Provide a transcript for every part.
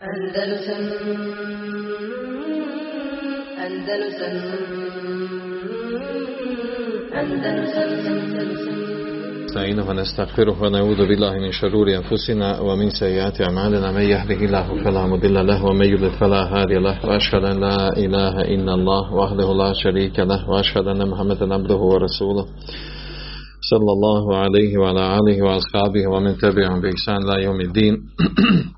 Andalusam Andalusam Andalusam نستعينه ونستغفره ونعوذ بالله من شرور أنفسنا ومن سيئات أعمالنا. من يهده الله فلا مضل له ومن يضلل فلا هادي له. وأشهد أن لا إله إلا الله وحده لا شريك له. وأشهد أن محمدا عبده ورسوله صلى الله عليه وعلى آله وأصحابه ومن تبعهم بإحسان إلى يوم الدين.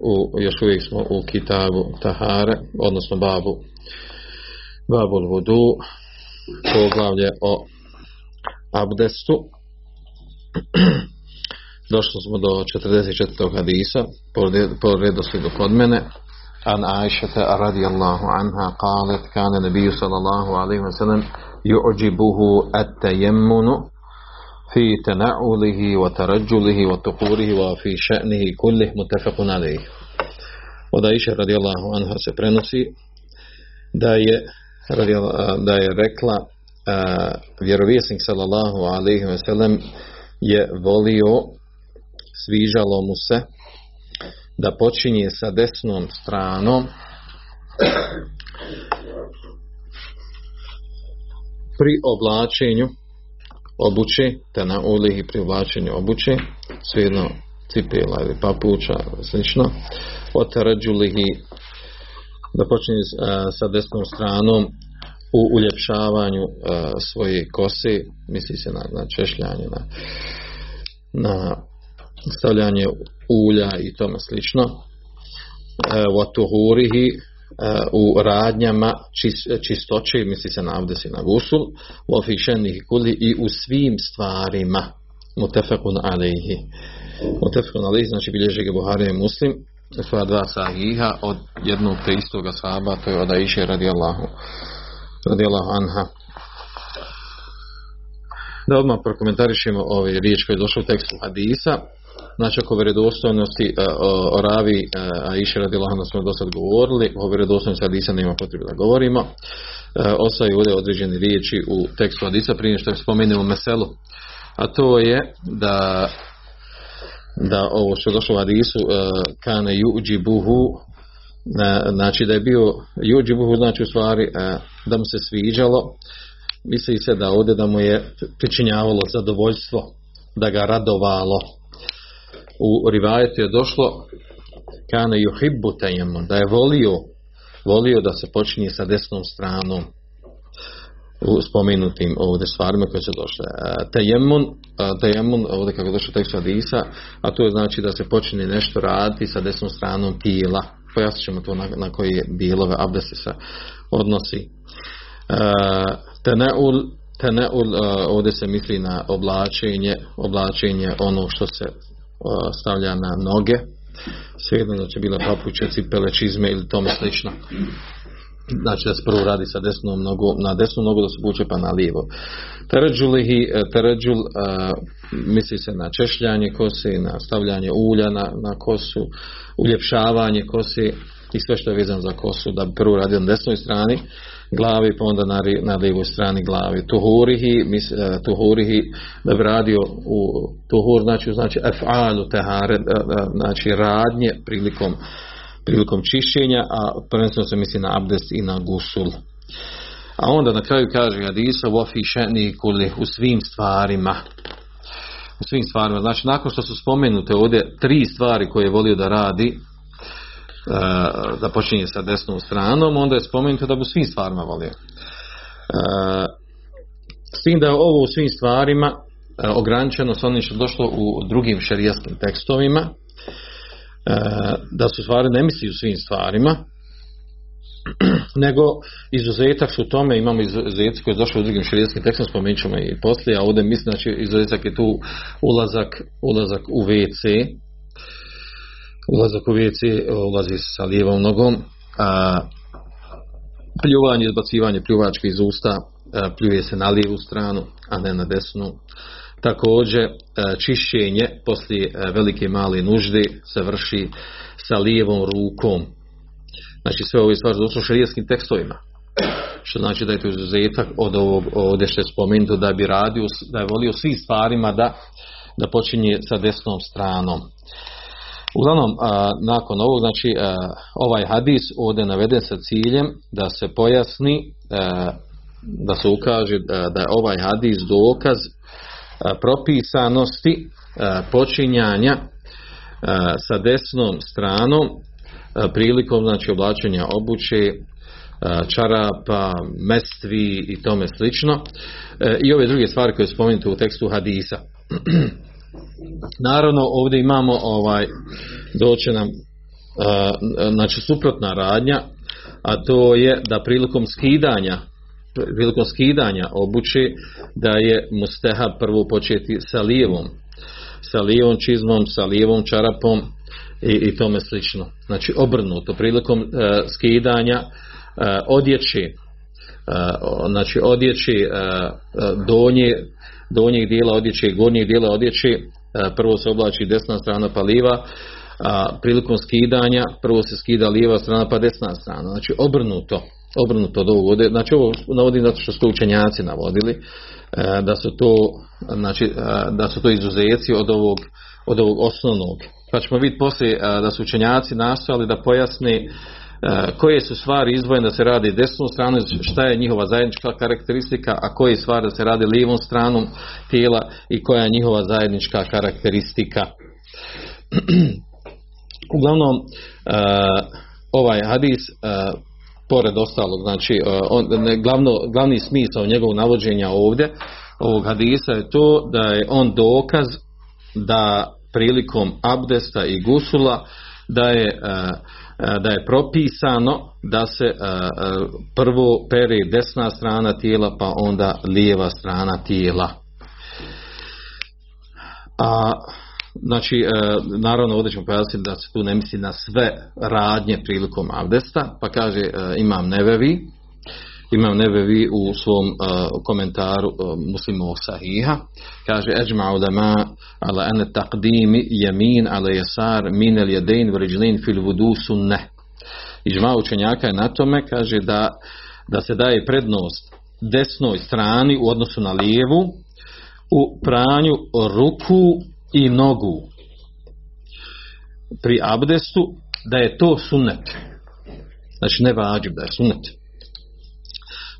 u, još uvijek smo u kitabu Tahare, odnosno babu Babul Vudu, poglavlje o abdestu. Došli smo do 44. hadisa, po redoslijedu kod mene. An Aishata radijallahu anha qalet kana nabiju sallallahu alaihi wa sallam yu'đibuhu at-tayammunu في تنعله وترجله وطهوره وفي شأنه كله متفق عليه od Aisha radijallahu anha se prenosi da je, da je rekla vjerovjesnik sallallahu alaihi wa sallam je volio svižalo mu se da počinje sa desnom stranom pri oblačenju obuće, te na ulihi pri oblačenju obuće, svejedno cipela ili papuča, slično, otarađulihi da počinje sa desnom stranom u uljepšavanju svoje kose, misli se na, na češljanje, na, na stavljanje ulja i tome slično, vatuhurihi u radnjama čistoće, misli se na avdesi na gusul, u ofišenih kuli i u svim stvarima mutefekun alejhi. Mutefekun alejhi znači bilježi ga Buharija i Muslim, svoja dva sahiha od jednog te istoga sahaba, to je od Aisha radijallahu, radijallahu anha. Da odmah prokomentarišemo ove riječi koje je došlo u tekstu hadisa. Znači oko vjerodostojnosti o, o ravi Aisha radijallahu anha smo do sad govorili, o vjerodostojnosti hadisa nema potrebe da govorimo. Ostaju ovdje određene riječi u tekstu hadisa prije što spomenemo meselu. A to je da da ovo što je došlo u hadisu kane yuđibuhu znači da je bio yuđibuhu znači u stvari da mu se sviđalo misli se da ovdje da mu je pričinjavalo zadovoljstvo da ga radovalo u rivajetu je došlo kane yuhibbu tayammum da je volio volio da se počinje sa desnom stranom u spomenutim ovdje stvarima koje su došle. Tajemun, tajemun ovdje kako je došlo tekst Hadisa, a to je znači da se počne nešto raditi sa desnom stranom tijela. Pojasnit ćemo to na, na koje dijelove abdesti se odnosi. Teneul, teneul ovdje se misli na oblačenje, oblačenje ono što se stavlja na noge, svejedno da će bila papuče, cipele, čizme ili tome slično. Znači da se prvo radi sa desnom nogu, na desnu nogu da se buče pa na lijevo. Teređulihi, teređul uh, misli se na češljanje kose, na stavljanje ulja na, na kosu, uljepšavanje kose i sve što je vezano za kosu, da bi prvo radio na desnoj strani glavi, pa onda na, na lijevoj strani glavi. Tuhurihi, mis, uh, tuhurihi da bi radio u tuhur, znači, znači ef'alu tehare, znači radnje prilikom prilikom čišćenja, a prvenstveno se misli na abdest i na gusul. A onda na kraju kaže Hadisa vofi šeni kuli u svim stvarima. U svim stvarima. Znači nakon što su spomenute ovdje tri stvari koje je volio da radi, da počinje sa desnom stranom, onda je spomenuto da bi u svim stvarima volio. S tim da je ovo u svim stvarima ograničeno s onim što došlo u drugim šerijaskim tekstovima, da su stvari ne misli u svim stvarima, nego izuzetak su u tome, imamo izuzetak koji je došao u drugim širijskim tekstom, spomenut ćemo i poslije, a ovdje mislim, znači izuzetak je tu ulazak, ulazak u WC, ulazak u WC ulazi sa lijevom nogom, a pljuvanje, izbacivanje pljuvačke iz usta, pljuje se na lijevu stranu, a ne na desnu. Također, čišćenje poslije velike male nužde se vrši sa lijevom rukom. Znači sve ove stvari su šarijetskim tekstovima. Što znači da je to izuzetak od ovog ovdje što je spomenuto da bi radio, da je volio svim stvarima da, da počinje sa desnom stranom. Uglavnom, nakon ovog, znači, ovaj hadis ovdje naveden sa ciljem da se pojasni, da se ukaže da je ovaj hadis dokaz propisanosti počinjanja sa desnom stranom prilikom znači oblačenja obuće, čarapa, mestvi i tome slično i ove druge stvari koje spomenute u tekstu hadisa. Naravno ovdje imamo ovaj doće nam znači suprotna radnja a to je da prilikom skidanja prilikom skidanja obuće da je musteha prvo početi sa lijevom sa lijevom čizmom, sa lijevom čarapom i, i tome slično. Znači obrnuto prilikom uh, skidanja uh, odjeći uh, znači odjeći donje donjeg dijela odjeće i gornjeg dijela odjeće prvo se oblači desna strana pa lijeva a prilikom skidanja prvo se skida lijeva strana pa desna strana. Znači obrnuto obrnuto od ovog znači ovo navodim zato što su učenjaci navodili da su to znači da su to izuzeci od ovog od ovog osnovnog. Pa ćemo vidjeti poslije da su učenjaci nastojali da pojasni koje su stvari izdvojene da se radi desnom stranom, šta je njihova zajednička karakteristika, a koje stvari da se radi lijevom stranom tijela i koja je njihova zajednička karakteristika. Uglavnom, ovaj hadis, pored ostalog, znači, on, glavno, glavni smisao njegovog navođenja ovdje, ovog hadisa je to da je on dokaz da prilikom abdesta i gusula da je da je propisano da se prvo pere desna strana tijela pa onda lijeva strana tijela. A znači naravno ovdje ćemo pojasniti da se tu ne misli na sve radnje prilikom abdesta pa kaže imam nevevi Imam Nebevi u svom uh, komentaru uh, muslimovog sahiha. Kaže eđma ulema ala ene taqdimi jemin ala jesar min el jedein vređlin fil vudu sunne Iđma učenjaka je na tome kaže da, da se daje prednost desnoj strani u odnosu na lijevu u pranju ruku i nogu pri abdestu da je to sunnet. Znači ne vađib da je sunnet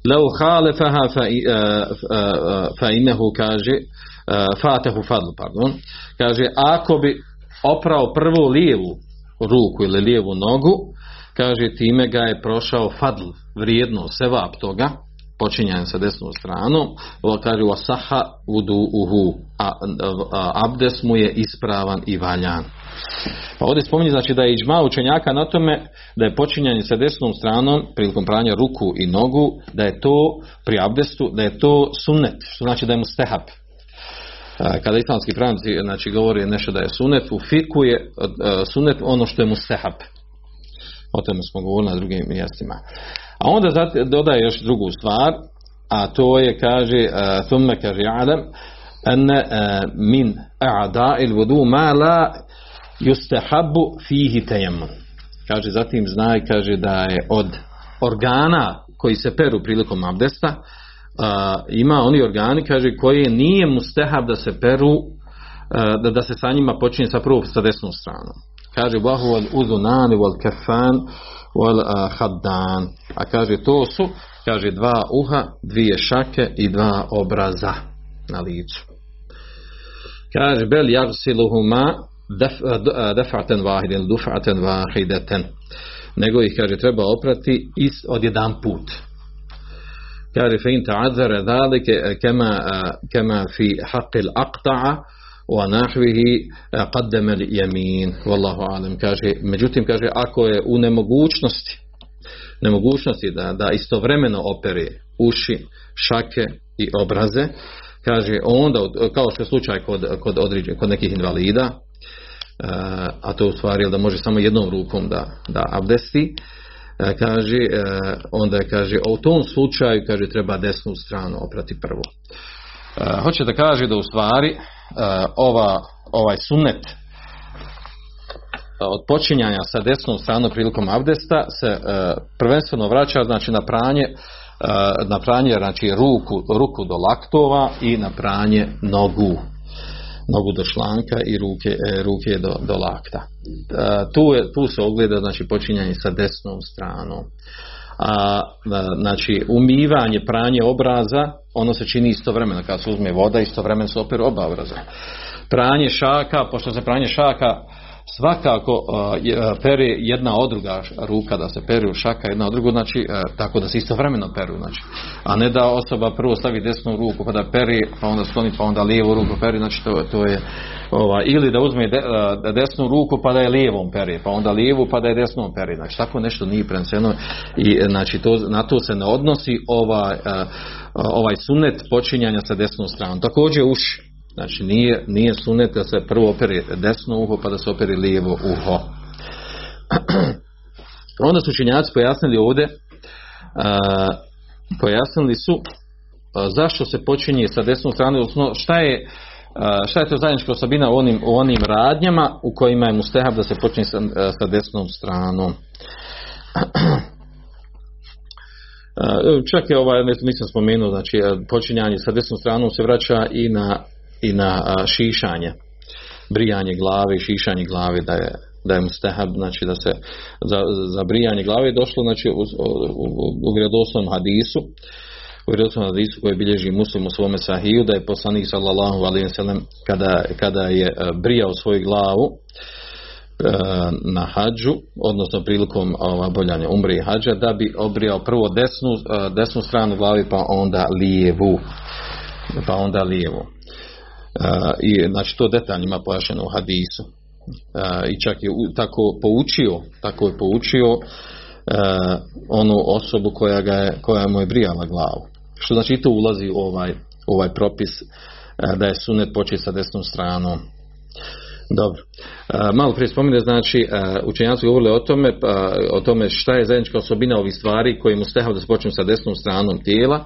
Lau halefaha fa imehu kaže fatehu pardon, kaže ako bi oprao prvu lijevu ruku ili lijevu nogu, kaže time ga je prošao fadl, vrijedno, sevap toga, počinjan sa desnom stranom, ovo kaže wasaha udu uhu, a, a abdes mu je ispravan i valjan. Pa ovdje spominje znači da je iđma učenjaka na tome da je počinjanje sa desnom stranom prilikom pranja ruku i nogu, da je to pri abdestu, da je to sunnet, što znači da je mu stehab. Kada islamski pravnici znači, govori nešto da je sunnet, u fiku je sunnet ono što je mu stehab. O tome smo govorili na drugim mjestima. A onda dodaje još drugu stvar, a to je, kaže, thumme kaže Adam, ene min a'da il vudu ma la yustahabu fihi tayammum. Kaže zatim znaj kaže da je od organa koji se peru prilikom abdesta a, ima oni organi kaže koji nije mustahab da se peru a, da, da se sa njima počinje sa prvom sa desnom stranom. Kaže vahu wal uzunan wal kafan wal. A kaže to su kaže dva uha, dvije šake i dva obraza na licu. Kaže bel yagsiluhuma defa'ten vahiden, dufa'ten vahideten. Nego ih, kaže, treba oprati ist od jedan put. Kaže, fe in ta'adzara dhalike kema, kema fi haqqil aqta'a wa nahvihi qaddama al-yamin wallahu alam kaže međutim kaže ako je u nemogućnosti nemogućnosti da da istovremeno opere uši šake i obraze kaže onda kao što je slučaj kod kod određenih kod nekih invalida a to u stvari da može samo jednom rukom da, da abdesti, kaže, onda je kaže, u tom slučaju kaže treba desnu stranu oprati prvo. Hoće da kaže da u stvari ova, ovaj sunnet od počinjanja sa desnom stranom prilikom abdesta se prvenstveno vraća znači na pranje na pranje znači ruku, ruku do laktova i na pranje nogu nogu do članka i ruke, e, ruke do, do lakta. E, tu, je, tu se ogleda znači počinjanje sa desnom stranom. A znači umivanje, pranje obraza, ono se čini istovremeno kad se uzme voda, istovremeno se operu oba obraza. Pranje šaka, pošto se pranje šaka svakako peri jedna od druga ruka da se peri u šaka jedna od drugu, znači tako da se istovremeno peru, znači. A ne da osoba prvo stavi desnu ruku pa da peri, pa onda skloni, pa onda lijevu ruku peri, znači to, to je ova, ili da uzme desnu ruku pa da je lijevom peri, pa onda lijevu pa da je desnom peri, znači tako nešto nije preneseno i znači to, na to se ne odnosi ovaj, ovaj sunet počinjanja sa desnom stranom. Također uši Znači nije, nije sunet da se prvo operi desno uho pa da se operi lijevo uho. Onda su učenjaci pojasnili ovdje, pojasnili su zašto se počinje sa desnom stranom, odnosno šta je, šta je to zajednička osobina u onim, u onim radnjama u kojima je mustehab da se počinje sa, sa desnom stranom. Čak je ovaj, mislim spomenuo, znači počinjanje sa desnom stranom se vraća i na i na šišanje, brijanje glave, šišanje glave da je da je mustahab, znači da se za, za brijanje glave došlo znači u, u, u hadisu u vjerodostojnom hadisu koji bilježi muslim u svome sahiju da je poslanik sallallahu alaihi sallam kada, kada je brijao svoju glavu na hađu, odnosno prilikom ova, boljanja umri i hađa, da bi obrijao prvo desnu, desnu stranu glavi pa onda lijevu. Pa onda lijevu i znači to detaljno ima pojašeno u hadisu. I čak je tako poučio tako je poučio onu osobu koja, ga je, koja mu je brijala glavu. Što znači i to ulazi u ovaj, ovaj propis da je sunet početi sa desnom stranom. Dobro. Malo prije spomine, znači, učenjaci govorili o tome, pa, o tome šta je zajednička osobina ovih stvari koji mu stehav da se počnu sa desnom stranom tijela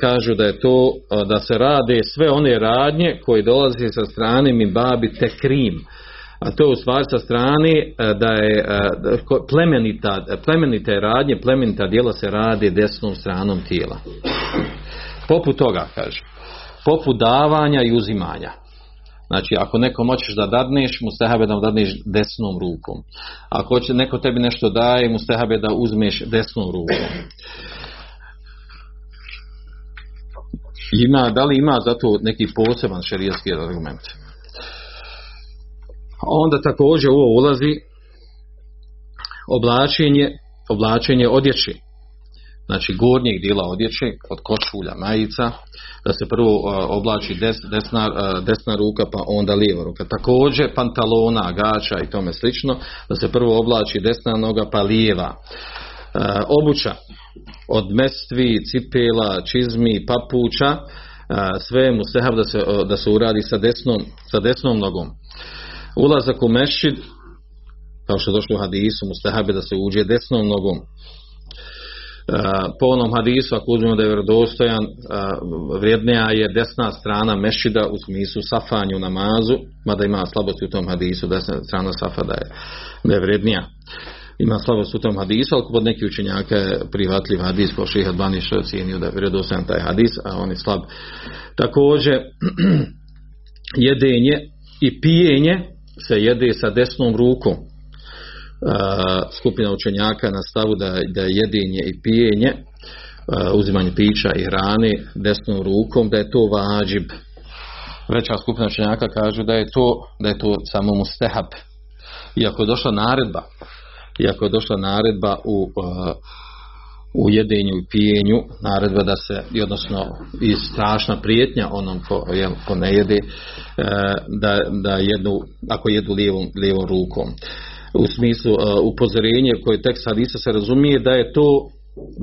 kažu da je to da se rade sve one radnje koje dolaze sa strane mi babi tekrim a to u stvari sa strane da je plemenita, plemenite radnje, plemenita djela se rade desnom stranom tijela. Poput toga, kaže, poput davanja i uzimanja. Znači, ako nekom hoćeš da dadneš, mu stehabe da mu dadneš desnom rukom. Ako hoće neko tebi nešto daje, mu stehabe da uzmeš desnom rukom. Ima, da li ima zato neki poseban šerijski argument? Onda također u ovo ulazi oblačenje, oblačenje odjeće. Znači gornjeg dijela odjeće, od košulja, majica, da se prvo oblači des, desna, desna ruka pa onda lijeva ruka. Također pantalona, gača i tome slično, da se prvo oblači desna noga pa lijeva. Obuća, od mestvi, cipela, čizmi, papuča, sve mu sehav da se, da se uradi sa desnom, sa desnom nogom. Ulazak u mešid, kao što je došlo u hadisu, mu sehabe da se uđe desnom nogom. Po onom hadisu, ako uzmemo da je vjerodostojan, vrijednija je desna strana mešida u smislu safanju namazu, mada ima slabosti u tom hadisu, desna strana safa da je, da je vrijednija ima slabost u tom hadisu, ali kod učenjaka je prihvatljiv hadis, ko šeha je ocijenio da je taj hadis, a on je slab. Također, jedenje i pijenje se jede sa desnom rukom. Skupina učenjaka na stavu da, da jedenje i pijenje, uzimanje pića i hrane desnom rukom, da je to vađib. Veća skupina učenjaka kažu da je to, da je to samo mustehab. Iako je došla naredba iako je došla naredba u, uh, u jedenju i pijenju, naredba da se, odnosno i strašna prijetnja onom ko, ko ne jede, uh, da, da jedu, ako jedu lijevom, lijevom rukom. U smislu uh, upozorenje koje tek sad se razumije da je to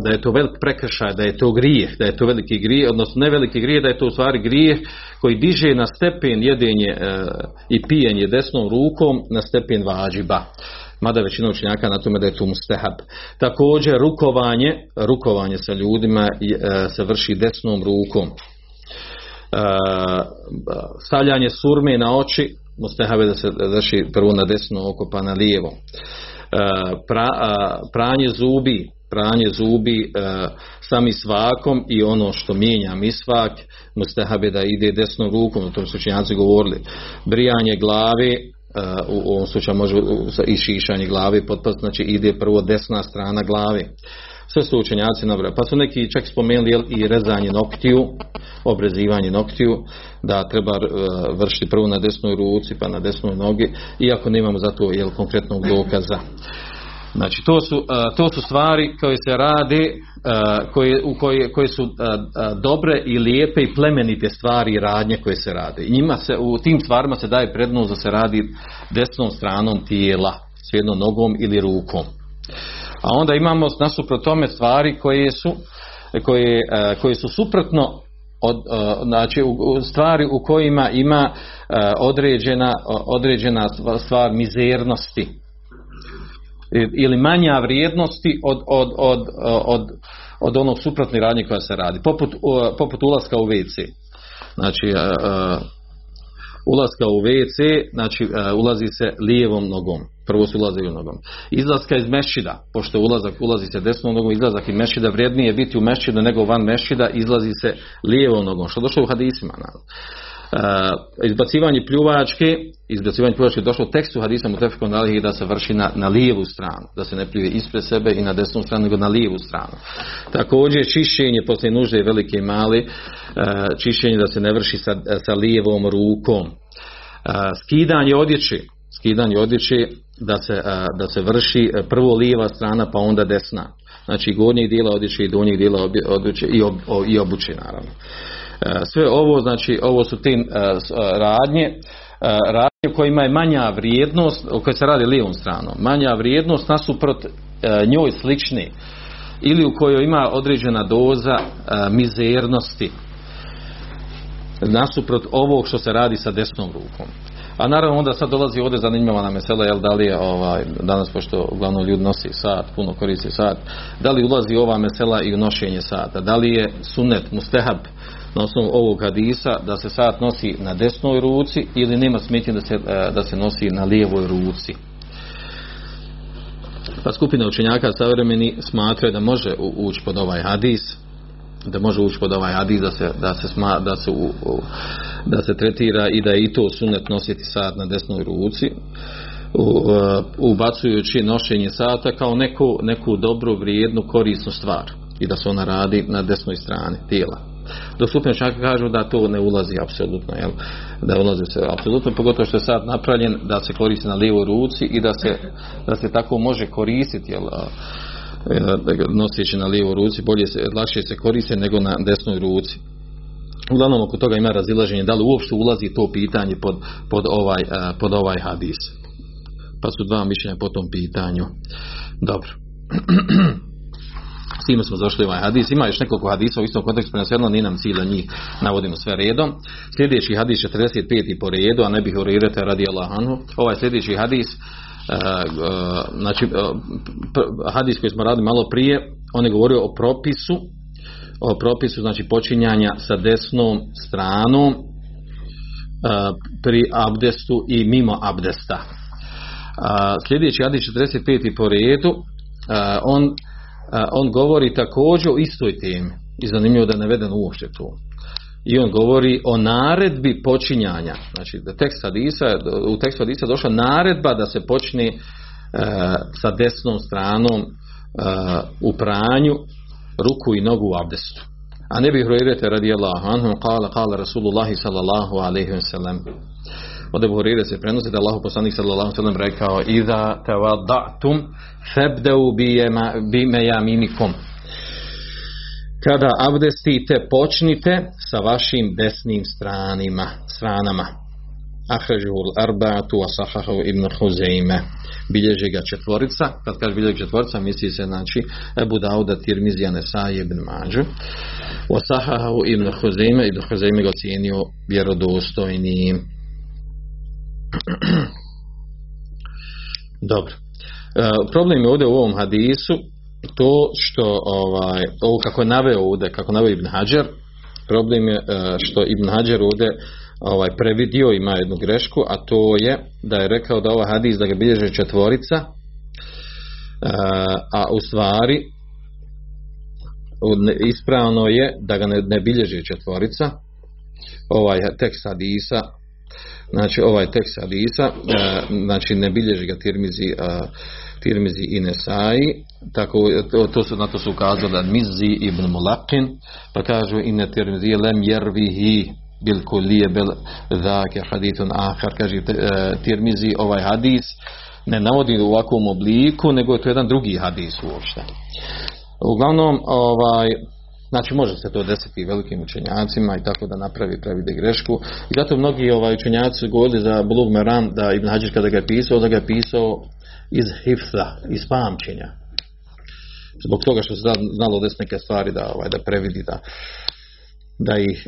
da je to velik prekršaj, da je to grijeh, da je to veliki grijeh, odnosno ne veliki grijeh, da je to u stvari grijeh koji diže na stepen jedenje e, i pijenje desnom rukom na stepen vađiba. Mada većina učenjaka na tome da je to mustehab. Također rukovanje, rukovanje sa ljudima e, se vrši desnom rukom. E, stavljanje surme na oči, mustehab je da se vrši prvo na desno oko pa na lijevo. Pra, pranje zubi, pranje zubi e, sami svakom i ono što mijenja misvak mustahabe da ide desnom rukom, o tom su učenjaci govorili. Brijanje glave, e, u ovom slučaju može i šišanje glave potpast, znači ide prvo desna strana glave. Sve su učenjaci nabrali. Pa su neki čak spomenuli i rezanje noktiju, obrezivanje noktiju, da treba e, vršiti prvo na desnoj ruci pa na desnoj nogi, iako nemamo za to jel, konkretnog dokaza. Znači to su, to su stvari koje se rade koje, u koje, koje su dobre i lijepe i plemenite stvari i radnje koje se rade. I njima se, u tim stvarima se daje prednost da se radi desnom stranom tijela, s jednom nogom ili rukom. A onda imamo nasuprot tome stvari koje su koje, koje su suprotno od, znači stvari u kojima ima određena, određena stvar mizernosti ili manja vrijednosti od, od, od, od, od onog suprotne radnje koja se radi. Poput, poput ulaska u WC. Znači, ulaska u WC, znači ulazi se lijevom nogom. Prvo se ulazi u nogom. Izlaska iz mešida, pošto ulazak ulazi se desnom nogom, izlazak iz mešida, vrijednije biti u mešidu nego van mešida, izlazi se lijevom nogom. Što došlo u hadisima. Naravno. Uh, izbacivanje pljuvačke, izbacivanje pljuvačke došlo u tekstu hadisa Mutefekon Alihi da se vrši na, na lijevu stranu, da se ne pljuje ispred sebe i na desnu stranu, nego na lijevu stranu. Također čišćenje poslije nužde velike i mali, uh, čišćenje da se ne vrši sa, sa lijevom rukom. Uh, skidanje odjeće, skidanje odjeće da se, da se vrši prvo lijeva strana pa onda desna. Znači gornjeg dijela odjeće i donjeg dijela odjeće i obuće naravno. E, sve ovo, znači, ovo su te e, e, radnje, radnje kojima je manja vrijednost, o kojoj se radi lijevom stranom, manja vrijednost nasuprot njoj slični ili u kojoj ima određena doza mizernosti nasuprot ovog što se radi sa desnom rukom. A naravno onda sad dolazi ovdje zanimljiva nam mesela, jel da li je ovaj, danas pošto uglavnom ljudi nosi sat, puno koristi sat, da li ulazi ova mesela i u nošenje sata, da li je sunet, mustehab, na osnovu ovog hadisa da se sat nosi na desnoj ruci ili nema smetnje da se, e, da se nosi na lijevoj ruci. Pa skupina učenjaka savremeni smatraju da može ući pod ovaj hadis, da može ući pod ovaj hadis da se, da se, sma, da se, u, da se tretira i da je i to sunet nositi sat na desnoj ruci ubacujući nošenje sata kao neku, neku dobru, vrijednu, korisnu stvar i da se ona radi na desnoj strani tijela dok čak kažu da to ne ulazi apsolutno, jel? da ulazi se apsolutno, pogotovo što je sad napravljen da se koristi na lijevoj ruci i da se, da se tako može koristiti, jel? nosići na lijevoj ruci, bolje se, lakše se koriste nego na desnoj ruci. Uglavnom oko toga ima razilaženje da li uopšte ulazi to pitanje pod, pod, ovaj, pod ovaj hadis. Pa su dva mišljenja po tom pitanju. Dobro. S time smo zašli ovaj hadis. Ima još nekoliko hadisa u istom kontekstu prenosjedno, nije nam cilj da njih navodimo sve redom. Sljedeći hadis 45. po redu, a ne bih urirete radi Allahanu. Ovaj sljedeći hadis, uh, uh, znači uh, hadis koji smo radili malo prije, on je govorio o propisu, o propisu znači počinjanja sa desnom stranom pri abdestu i mimo abdesta. Sljedeći hadis 45. po redu, on on govori također o istoj temi i zanimljivo da je naveden uopšte to. I on govori o naredbi počinjanja. Znači, da tekst hadisa, u tekstu hadisa došla naredba da se počne e, sa desnom stranom e, u pranju ruku i nogu u abdestu. A ne bih rojirete radi Allah, anhum kala, kala Rasulullahi sallallahu alaihi wa sallam. Od Ebu se prenosi da Allah poslanik sallallahu sallam rekao Iza tevadatum febdeu bi mejaminikum Kada abdestite počnite sa vašim desnim stranima, stranama. Ahrežuhu arba'atu wa sahahu ibn Huzeime. Bilježi ga četvorica, kad kaže bilježi četvorica, misli se znači Ebu Dauda, Tirmizija, Nesaj, ibn Mađu. Wa sahahu ibn Huzeime, ibn Huzeime ga ocijenio vjerodostojnim. Dobro. E, problem je ovdje u ovom hadisu to što ovaj, ovo kako je naveo ovdje, kako naveo Ibn Hajar, problem je e, što Ibn Hajar ovdje ovaj, previdio, ima jednu grešku, a to je da je rekao da ovaj hadis da ga bilježe četvorica, e, a u stvari ispravno je da ga ne, ne bilježi četvorica, ovaj tekst hadisa znači ovaj tekst hadisa e, znači ne bilježi ga tirmizi Tirmizi i Nesai, tako, to, su, na to su ukazali Mizi ibn Mulakin, pa kažu i ne Tirmizi lem jervihi bil kulije bil zake hadithun ahar, kaže e, Tirmizi ovaj hadis ne navodi u ovakvom obliku, nego je to jedan drugi hadis uopšte. Uglavnom, ovaj, Znači može se to desiti velikim učenjacima i tako da napravi previde grešku. I zato mnogi ovaj učenjaci govorili za Bulug Meram da Ibn Hađir kada ga je pisao, da ga je pisao iz hifza, iz pamćenja. Zbog toga što se znalo des neke stvari da, ovaj, da previdi, da, da ih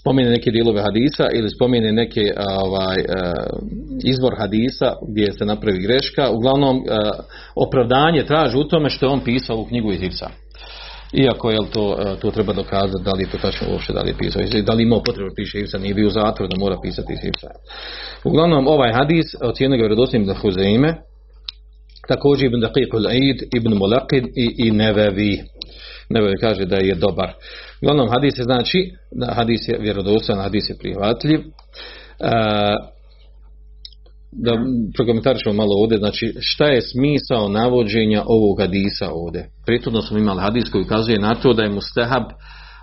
spomene neke dijelove hadisa ili spomene neke ovaj, e, izvor hadisa gdje se napravi greška. Uglavnom, e, opravdanje traži u tome što je on pisao u knjigu iz hifza. Iako je to, e, to treba dokazati da li je to tačno uopće da li je pisao, da li imao potrebu piše Hifsa, nije bio u zatvoru da mora pisati iz Hifsa. Uglavnom ovaj hadis ocijenio ga vjerodostojnim da Huzeime, također Ibn Daqiq al-Aid, Ibn Mulaqid i, i Nevevi. Nevevi kaže da je dobar. Uglavnom hadis je znači, hadis je vjerodostojan, hadis je prihvatljiv. E, da prokomentarišemo malo ovdje, znači šta je smisao navođenja ovog hadisa ovdje. Prijetodno smo imali hadis koji ukazuje na to da je mustahab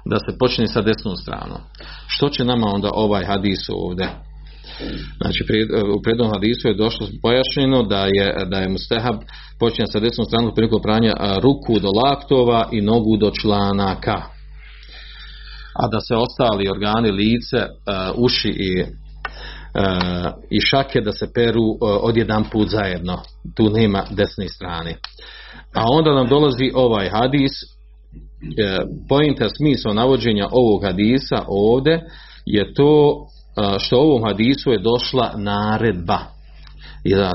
da se počne sa desnom stranom. Što će nama onda ovaj hadis ovdje? Znači u prednom hadisu je došlo pojašnjeno da je, da je mustahab počinje sa desnom stranom prilikom pranja ruku do laktova i nogu do članaka. A da se ostali organi, lice, uši i i šake da se peru e, odjedan put zajedno. Tu nema desne strane. A onda nam dolazi ovaj hadis, e, pojenta smisla navođenja ovog hadisa ovdje je to e, što u ovom hadisu je došla naredba. Ida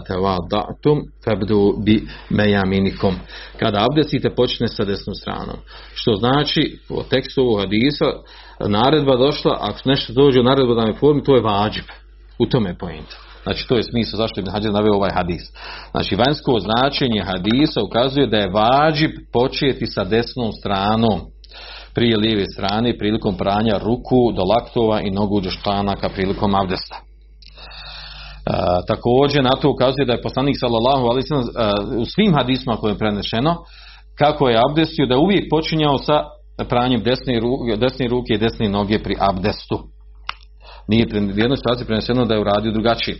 datum febdu bi mejaminikom. Kada abdestite počne sa desnom stranom. Što znači, u tekstu ovog hadisa, naredba došla, ako nešto dođe u naredbodavnoj formi, to je vađib. U tome je pojenta. Znači to je smisao zašto je naveo ovaj hadis. Znači vanjsko značenje hadisa ukazuje da je vađib početi sa desnom stranom prije lijeve strane prilikom pranja ruku do laktova i nogu do španaka prilikom abdesta. E, također na to ukazuje da je poslanik sallallahu alaihi e, u svim hadisma koje je prenešeno kako je abdestio da je uvijek počinjao sa pranjem desne, desne ruke i desne noge pri abdestu. Nije u jednoj situaciji preneseno da je uradio drugačije.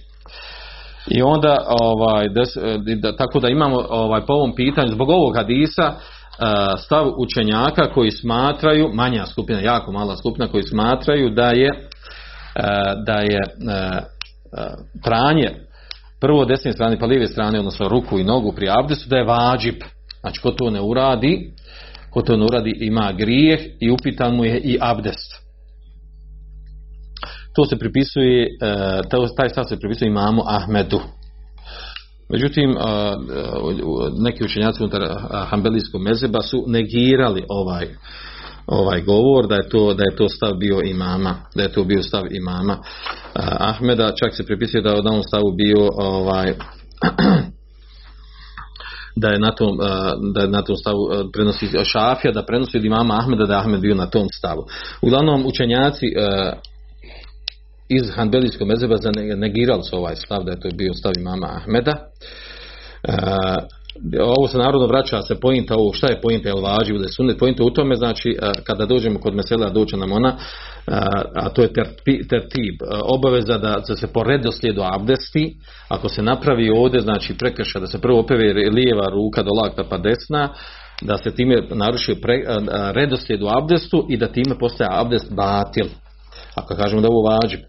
I onda, ovaj, des, e, da, tako da imamo ovaj, po ovom pitanju, zbog ovog hadisa, stav učenjaka koji smatraju, manja skupina, jako mala skupina, koji smatraju da je da je pranje prvo desne strane pa lijeve strane, odnosno ruku i nogu pri abdestu, da je vađib. Znači, ko to ne uradi, ko to ne uradi ima grijeh i upitan mu je i abdest to se pripisuje, e, taj stav se pripisuje imamu Ahmedu. Međutim, neki učenjaci unutar Hambelijskog mezeba su negirali ovaj ovaj govor da je to da je to stav bio imama da je to bio stav imama Ahmeda čak se pripisuje da je na stavu bio ovaj da je na tom, da je na tom stavu prenosi Šafija, da prenosi od imama Ahmeda da je Ahmed bio na tom stavu. Uglavnom učenjaci iz Hanbelijskog mezeba negirali su ovaj stav da je to bio stav imama Ahmeda. E, ovo se narodno vraća se pojinta ovo šta je pojinta el vađi da je sunet pojinta u tome znači e, kada dođemo kod mesela doće nam ona e, a to je tertib obaveza da se po redoslijedu abdesti ako se napravi ovdje znači prekrša da se prvo opeve lijeva ruka do lakta pa desna da se time naruši redoslijed u abdestu i da time postaje abdest batil ako kažemo da je ovo vađib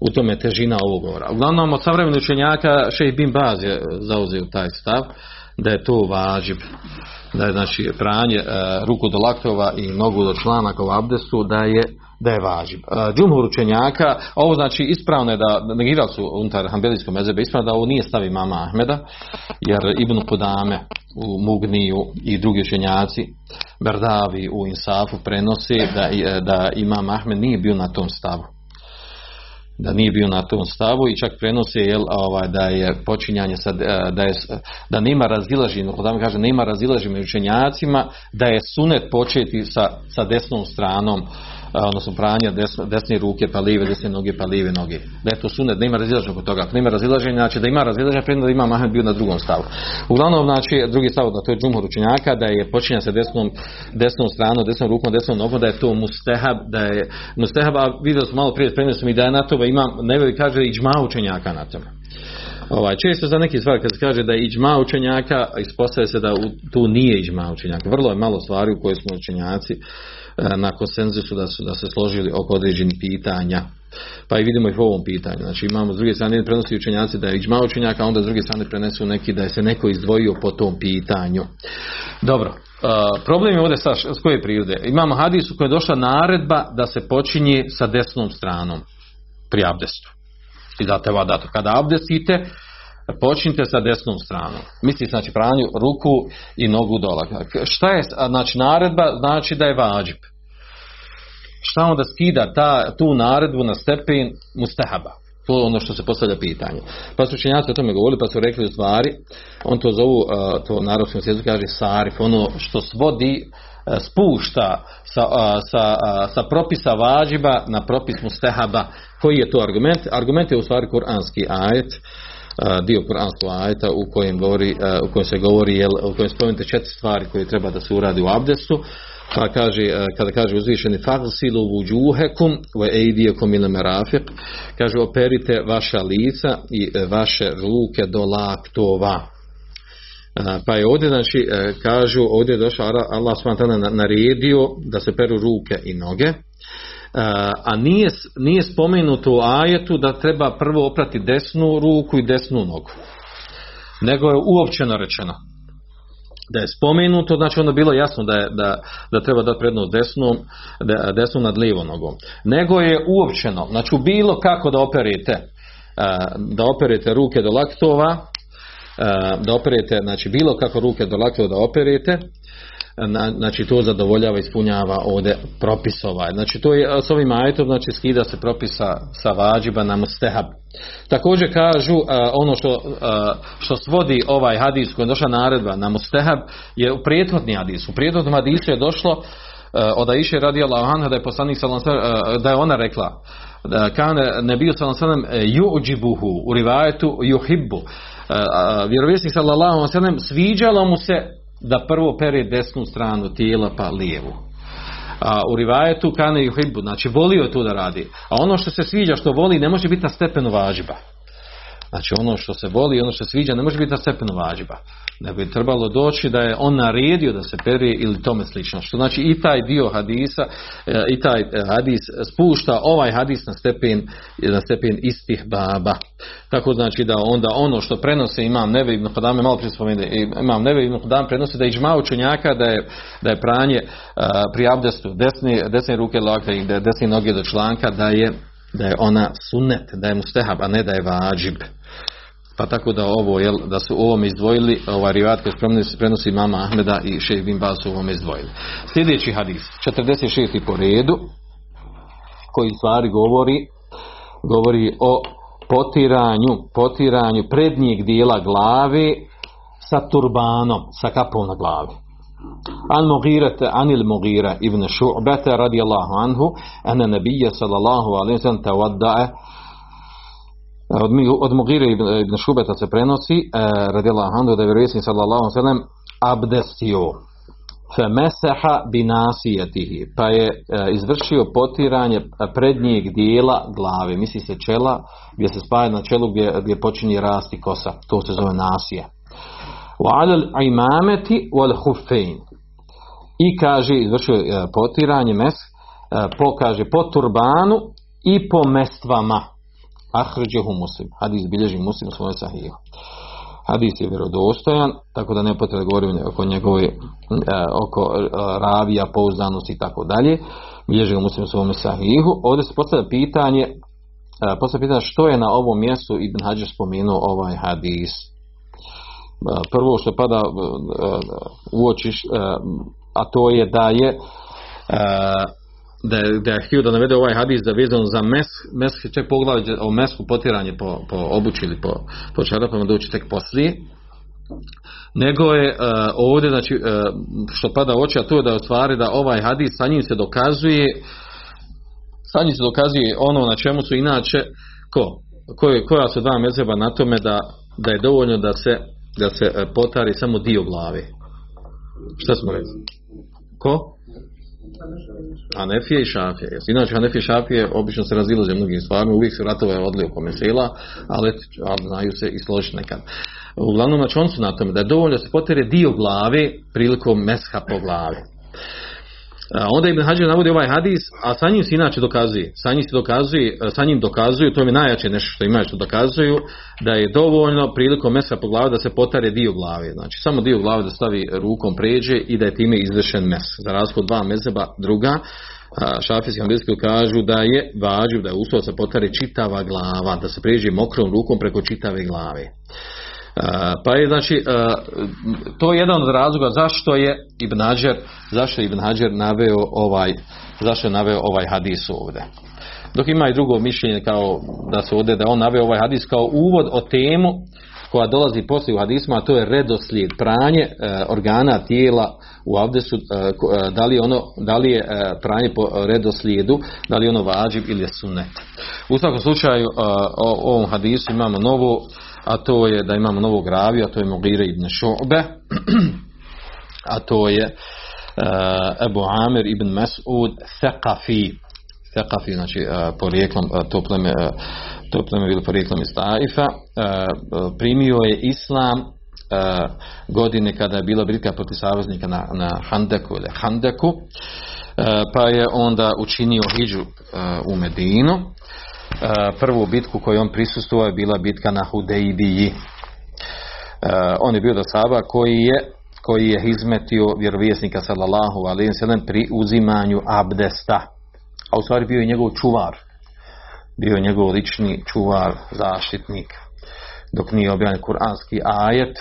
u tome težina ovog govora. Uglavnom, od savremenih učenjaka Šejh Bin Baz je zauzeo taj stav da je to važib da je znači pranje e, ruku do laktova i nogu do članaka u abdestu da je da je važib. E, Džumhur učenjaka, ovo znači ispravno je da negirali su unutar Hanbelijskog mezebe, ispravno da ovo nije stavi mama Ahmeda, jer Ibn Kudame u Mugniju i drugi učenjaci Berdavi u Insafu prenosi da, e, da imam Ahmed nije bio na tom stavu da nije bio na tom stavu i čak prenosi jel, ovaj, da je počinjanje sa, da, je, da nema razilaženja, da kaže nema razilaženja učenjacima, da je sunet početi sa, sa desnom stranom odnosno pranja desne, desne ruke pa live, desne noge pa live noge. Da je to sunet, ima razilaženja oko toga. Ako nema razilaženja, znači da ima razilaženja, prije da ima Mahmed bio na drugom stavu. Uglavnom, znači, drugi stav, da to je džumhur učenjaka, da je počinja sa desnom, desnom stranom, desnom rukom, desnom nogom, da je to mustehab, da je mustehab, a vidio smo malo prije, prenosimo i da je na to, imam, ne kaže i džma učenjaka na tome. Ovaj, često za neki stvari kad se kaže da je iđma učenjaka, ispostavlja se da tu nije iđma učenjaka. Vrlo je malo stvari u kojoj smo učenjaci na konsenzusu da su da se složili oko određenih pitanja. Pa i vidimo ih u ovom pitanju. Znači imamo s druge strane prenosi učenjaci da je iđma učenjaka, a onda s druge strane prenesu neki da je se neko izdvojio po tom pitanju. Dobro, uh, problem je ovdje sa, s koje prirode. Imamo hadis u je došla naredba da se počinje sa desnom stranom pri abdestu. I zato je vadato. Kada abdestite, počnite sa desnom stranom. Misli znači pranju ruku i nogu dola. Šta je znači naredba? Znači da je vađib. Šta onda skida ta, tu naredbu na stepen mustahaba? To je ono što se postavlja pitanje. Pa su učenjaci o tome govorili, pa su rekli u stvari, on to zovu, to narodskom svijetu kaže sarif, ono što svodi, spušta sa, sa, sa propisa vađiba na propis mustahaba. Koji je to argument? Argument je u stvari kuranski ajet, dio kuranskog ajeta u kojem, govori, u kojem se govori jel, u kojem spomenute četiri stvari koje treba da se uradi u abdestu. Pa kaže, kada kaže uzvišeni fagsilu vuđuhekum ve eidijekum ile merafiq kaže operite vaša lica i e, vaše ruke do laktova pa je ovdje znači e, kažu ovdje je došao Allah naredio da se peru ruke i noge a nije, nije spomenuto u ajetu da treba prvo oprati desnu ruku i desnu nogu. Nego je uopćeno rečeno. Da je spomenuto, znači onda bilo jasno da, je, da, da treba dati prednost desnom, desnu nad lijevom nogom. Nego je uopćeno, znači bilo kako da operete, da operete ruke do laktova, da operete, znači bilo kako ruke do laktova da operete, znači to zadovoljava, ispunjava ovdje propis ovaj. Znači to je s ovim ajetom, znači skida se propisa sa vađiba na mustehab. Također kažu ono što, što svodi ovaj hadis koji je došla naredba na mustehab je u prijetvodni hadis. U prijetvodnom hadisu je došlo od Aisha radijallahu anha da je poslanik da je ona rekla kane nebiju sallallahu juđibuhu u rivajetu juhibbu vjerovjesnik sallallahu alejhi sviđalo mu se da prvo pere desnu stranu tijela pa lijevu. A u rivajetu kane hibbu, znači volio je to da radi. A ono što se sviđa, što voli, ne može biti na stepenu važiba. Znači ono što se voli, ono što se sviđa, ne može biti na stepenu važiba nego je trebalo doći da je on naredio da se pere ili tome slično. Što znači i taj dio hadisa e, i taj e, hadis spušta ovaj hadis na stepen, na stepen istih baba. Tako znači da onda ono što prenose imam Neve ibn Hodame, malo prije imam Neve ibn Hodame prenosi da je ižma učenjaka da je, da je pranje e, pri abdestu desne, desne ruke lakta i desne noge do članka da je da je ona sunnet, da je mustehab, a ne da je vađib. Pa tako da ovo, jel, da su ovome izdvojili, ovaj rivat koji prenosi mama Ahmeda i šejh bin Bas su ovome izdvojili. Sljedeći hadis, 46. po redu, koji stvari govori, govori o potiranju, potiranju prednjeg dijela glave sa turbanom, sa kapom na glavi. An Mughirate, anil Mughira ibn Šu'bete radijallahu anhu, ene nebije sallallahu alaihi sallam tawaddae od, od Mugire ibn Šubeta se prenosi, eh, radila Handu da je vjerovjesnik sallallahu sallam abdestio. Femeseha binasijetihi, pa je e, izvršio potiranje prednjeg dijela glave, misli se čela, gdje se spaja na čelu gdje, gdje počinje rasti kosa, to se zove nasije. Imameti wal hufein. I kaže, izvršio e, potiranje mes, e, po, kaže, po turbanu i po mestvama Ahređehu muslim. Hadis bilježi muslim u svojoj sahihu. Hadis je vjerodostojan, tako da ne potrebno govoriti oko njegove, e, oko e, ravija, pouzdanosti i tako dalje. Bilježi muslim svojom sahihu. Ovdje se postavlja pitanje, postavlja pitanje što je na ovom mjestu Ibn Hađar spomenuo ovaj hadis. Prvo što pada u oči, a to je da je da je, da je htio da navede ovaj hadis da je za mes, mes čak poglavlje o mesku potiranje po, po obući ili po, po čarapama doći tek poslije. Nego je uh, ovdje znači uh, što pada u oči a to je da je stvari da ovaj hadis sa njim se dokazuje sa njim se dokazuje ono na čemu su inače ko, koja su dva mezeba na tome da, da je dovoljno da se da se uh, potari samo dio glave šta smo rekli ko? Hanefije i Šafije. Inače, Hanefije i Šafije obično se razilaze mnogim stvarima, uvijek se ratove odlije oko mesela, ali, ali znaju se i složiti nekad. Uglavnom, znači on su na tome da je dovoljno da se potere dio glave prilikom mesha po glavi. Onda Ibn Hađar navodi ovaj hadis, a sa njim se inače dokazuje. Sa njim se dokazuje, sa njim dokazuju, to je najjače nešto što imaju što dokazuju, da je dovoljno prilikom mesa po glavi da se potare dio glave. Znači samo dio glave da stavi rukom pređe i da je time izvršen mes. Za razliku od dva mezeba druga, šafijski hanbelski kažu da je vađu, da je uslov da se potare čitava glava, da se pređe mokrom rukom preko čitave glave. Pa je znači to je jedan od razloga zašto je Ibn Hajar, zašto je Ibn Hajar naveo ovaj zašto je naveo ovaj hadis ovdje. Dok ima i drugo mišljenje kao da se ovdje da on naveo ovaj hadis kao uvod o temu koja dolazi poslije u hadismu, a to je redoslijed, pranje e, organa tijela u abdesu, e, e, da, li ono, da li je e, pranje po redoslijedu, da li je ono vađiv ili je sunet. U svakom slučaju, o, ovom hadisu imamo novu a to je da imamo novog ravija, to je Mugire ibn Šu'be, a to je uh, Ebu Amir ibn Mas'ud Thaqafi. Thaqafi, znači uh, porijeklom, uh, to pleme, uh, to pleme bilo porijeklom iz Taifa, primio je islam godine kada je bila bitka protiv saveznika na, na Handeku ili Handeku, pa je onda učinio hijđu u Medinu, E, prvu bitku koju on prisustvovao je bila bitka na Hudejbiji. On je bio do Saba koji je koji je izmetio vjerovjesnika sallallahu alejhi ve sellem pri uzimanju abdesta. A u stvari bio je njegov čuvar. Bio je njegov lični čuvar, zaštitnik. Dok nije objavljen kuranski ajet,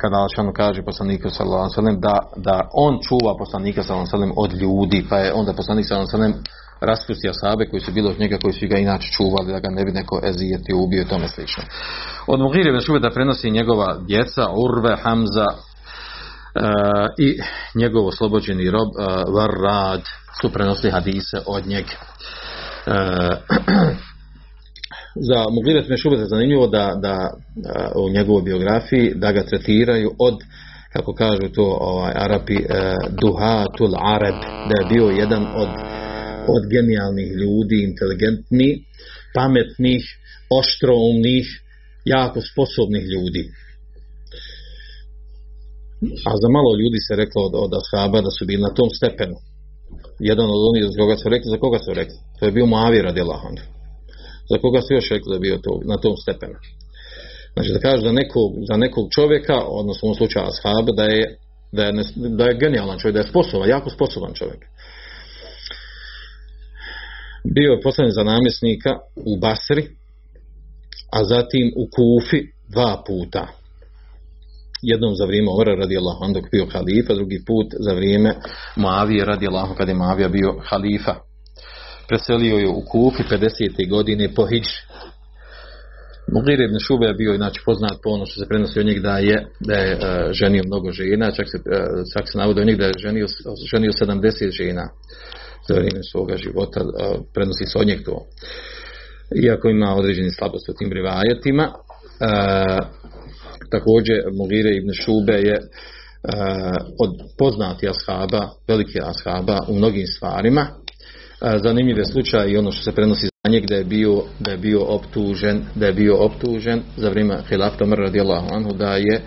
kada Allah kaže poslaniku sallallahu sellem da, da on čuva poslanika sallallahu sellem od ljudi, pa je onda poslanik sallallahu alejhi ve raspustio sabe koji su bilo od njega koji su ga inače čuvali da ga ne bi neko ezijetio, ubio i tome slično. Od Mughire ben Šube da prenosi njegova djeca Urve, Hamza uh, i njegov oslobođeni rob uh, Varrad su prenosili hadise od njega. Uh, za Mughire ben Šube je zanimljivo da, da uh, u njegovoj biografiji da ga tretiraju od kako kažu to ovaj, Arapi uh, Duhatul Arab da je bio jedan od od genijalnih ljudi, inteligentnih, pametnih, oštroumnih, jako sposobnih ljudi. A za malo ljudi se reklo od, od ashaba da su bili na tom stepenu. Jedan od onih za koga su rekli, za koga su rekli? To je bio Muavir radijallahu Za koga su još rekli da je bio to, na tom stepenu? Znači da kaže da nekog, za nekog čovjeka, odnosno u ovom slučaju ashaba, da je, da je, da je genijalan čovjek, da je sposoban, jako sposoban čovjek bio je poslanik za namjesnika u Basri, a zatim u Kufi dva puta. Jednom za vrijeme Omara radi Allah, dok bio halifa, drugi put za vrijeme Moavije radi Allah, kada je Moavija bio halifa. Preselio je u Kufi 50. godine po Hidži. Mugir ibn Šube je bio inače poznat po ono što se prenosi od njeg da je, da je uh, ženio mnogo žena, čak se, uh, čak se navode od da je ženio, ženio 70 žena za vrijeme svoga života prenosi se od njeg to. Iako ima određeni slabost u tim rivajetima, također Mugire ibn Šube je od poznati ashaba, veliki ashaba u mnogim stvarima. Zanimljiv je slučaj i ono što se prenosi za njeg da je bio, da je bio optužen, da je bio optužen za vrijeme Hilafta Mr. radijallahu anhu da je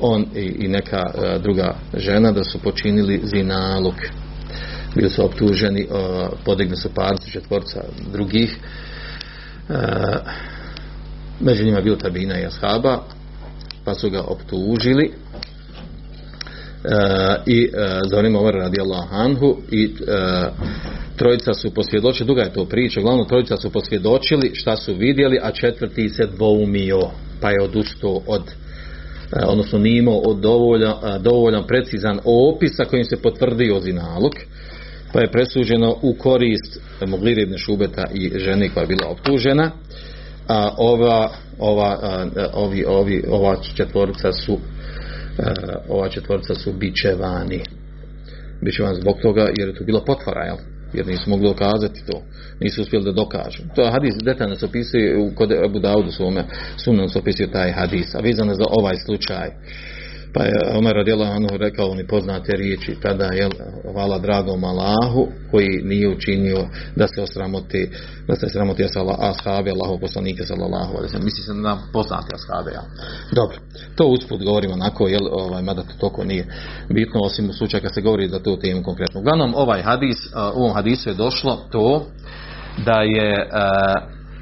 on i, neka druga žena da su počinili zinaluk bili su optuženi, podigli su parci četvorca drugih. Među njima bio tabina i ashaba, pa su ga optužili. E, i e, za vrijeme Omer radijallahu anhu i e, trojica su posvjedočili, duga je to priča, uglavnom trojica su posvjedočili šta su vidjeli, a četvrti se dvoumio, pa je odustao od odnosno nije imao dovoljan precizan opis sa kojim se potvrdio zinalog pa je presuđeno u korist Muglire ibn Šubeta i žene koja je bila optužena a ova, ova, ovi, ovi, ova četvorica su ova četvorica su bičevani. Bičevani zbog toga jer je to bilo potvara jel? jer nisu mogli dokazati to. Nisu uspjeli da dokažu. To je hadis detaljno se opisuje kod Abu Daudu svome sumnom se opisuje taj hadis. A vezano za ovaj slučaj pa je Omer radijallahu anhu rekao oni poznate riječi tada je hvala dragom Allahu koji nije učinio da se osramoti da se sramoti ashabi Allahu poslanike sallallahu alejhi misli se na poznate ashabe ja. dobro to usput govorimo onako jel ovaj mada to toliko nije bitno osim u slučaju kad se govori da to temu konkretno uglavnom ovaj hadis u ovom hadisu je došlo to da je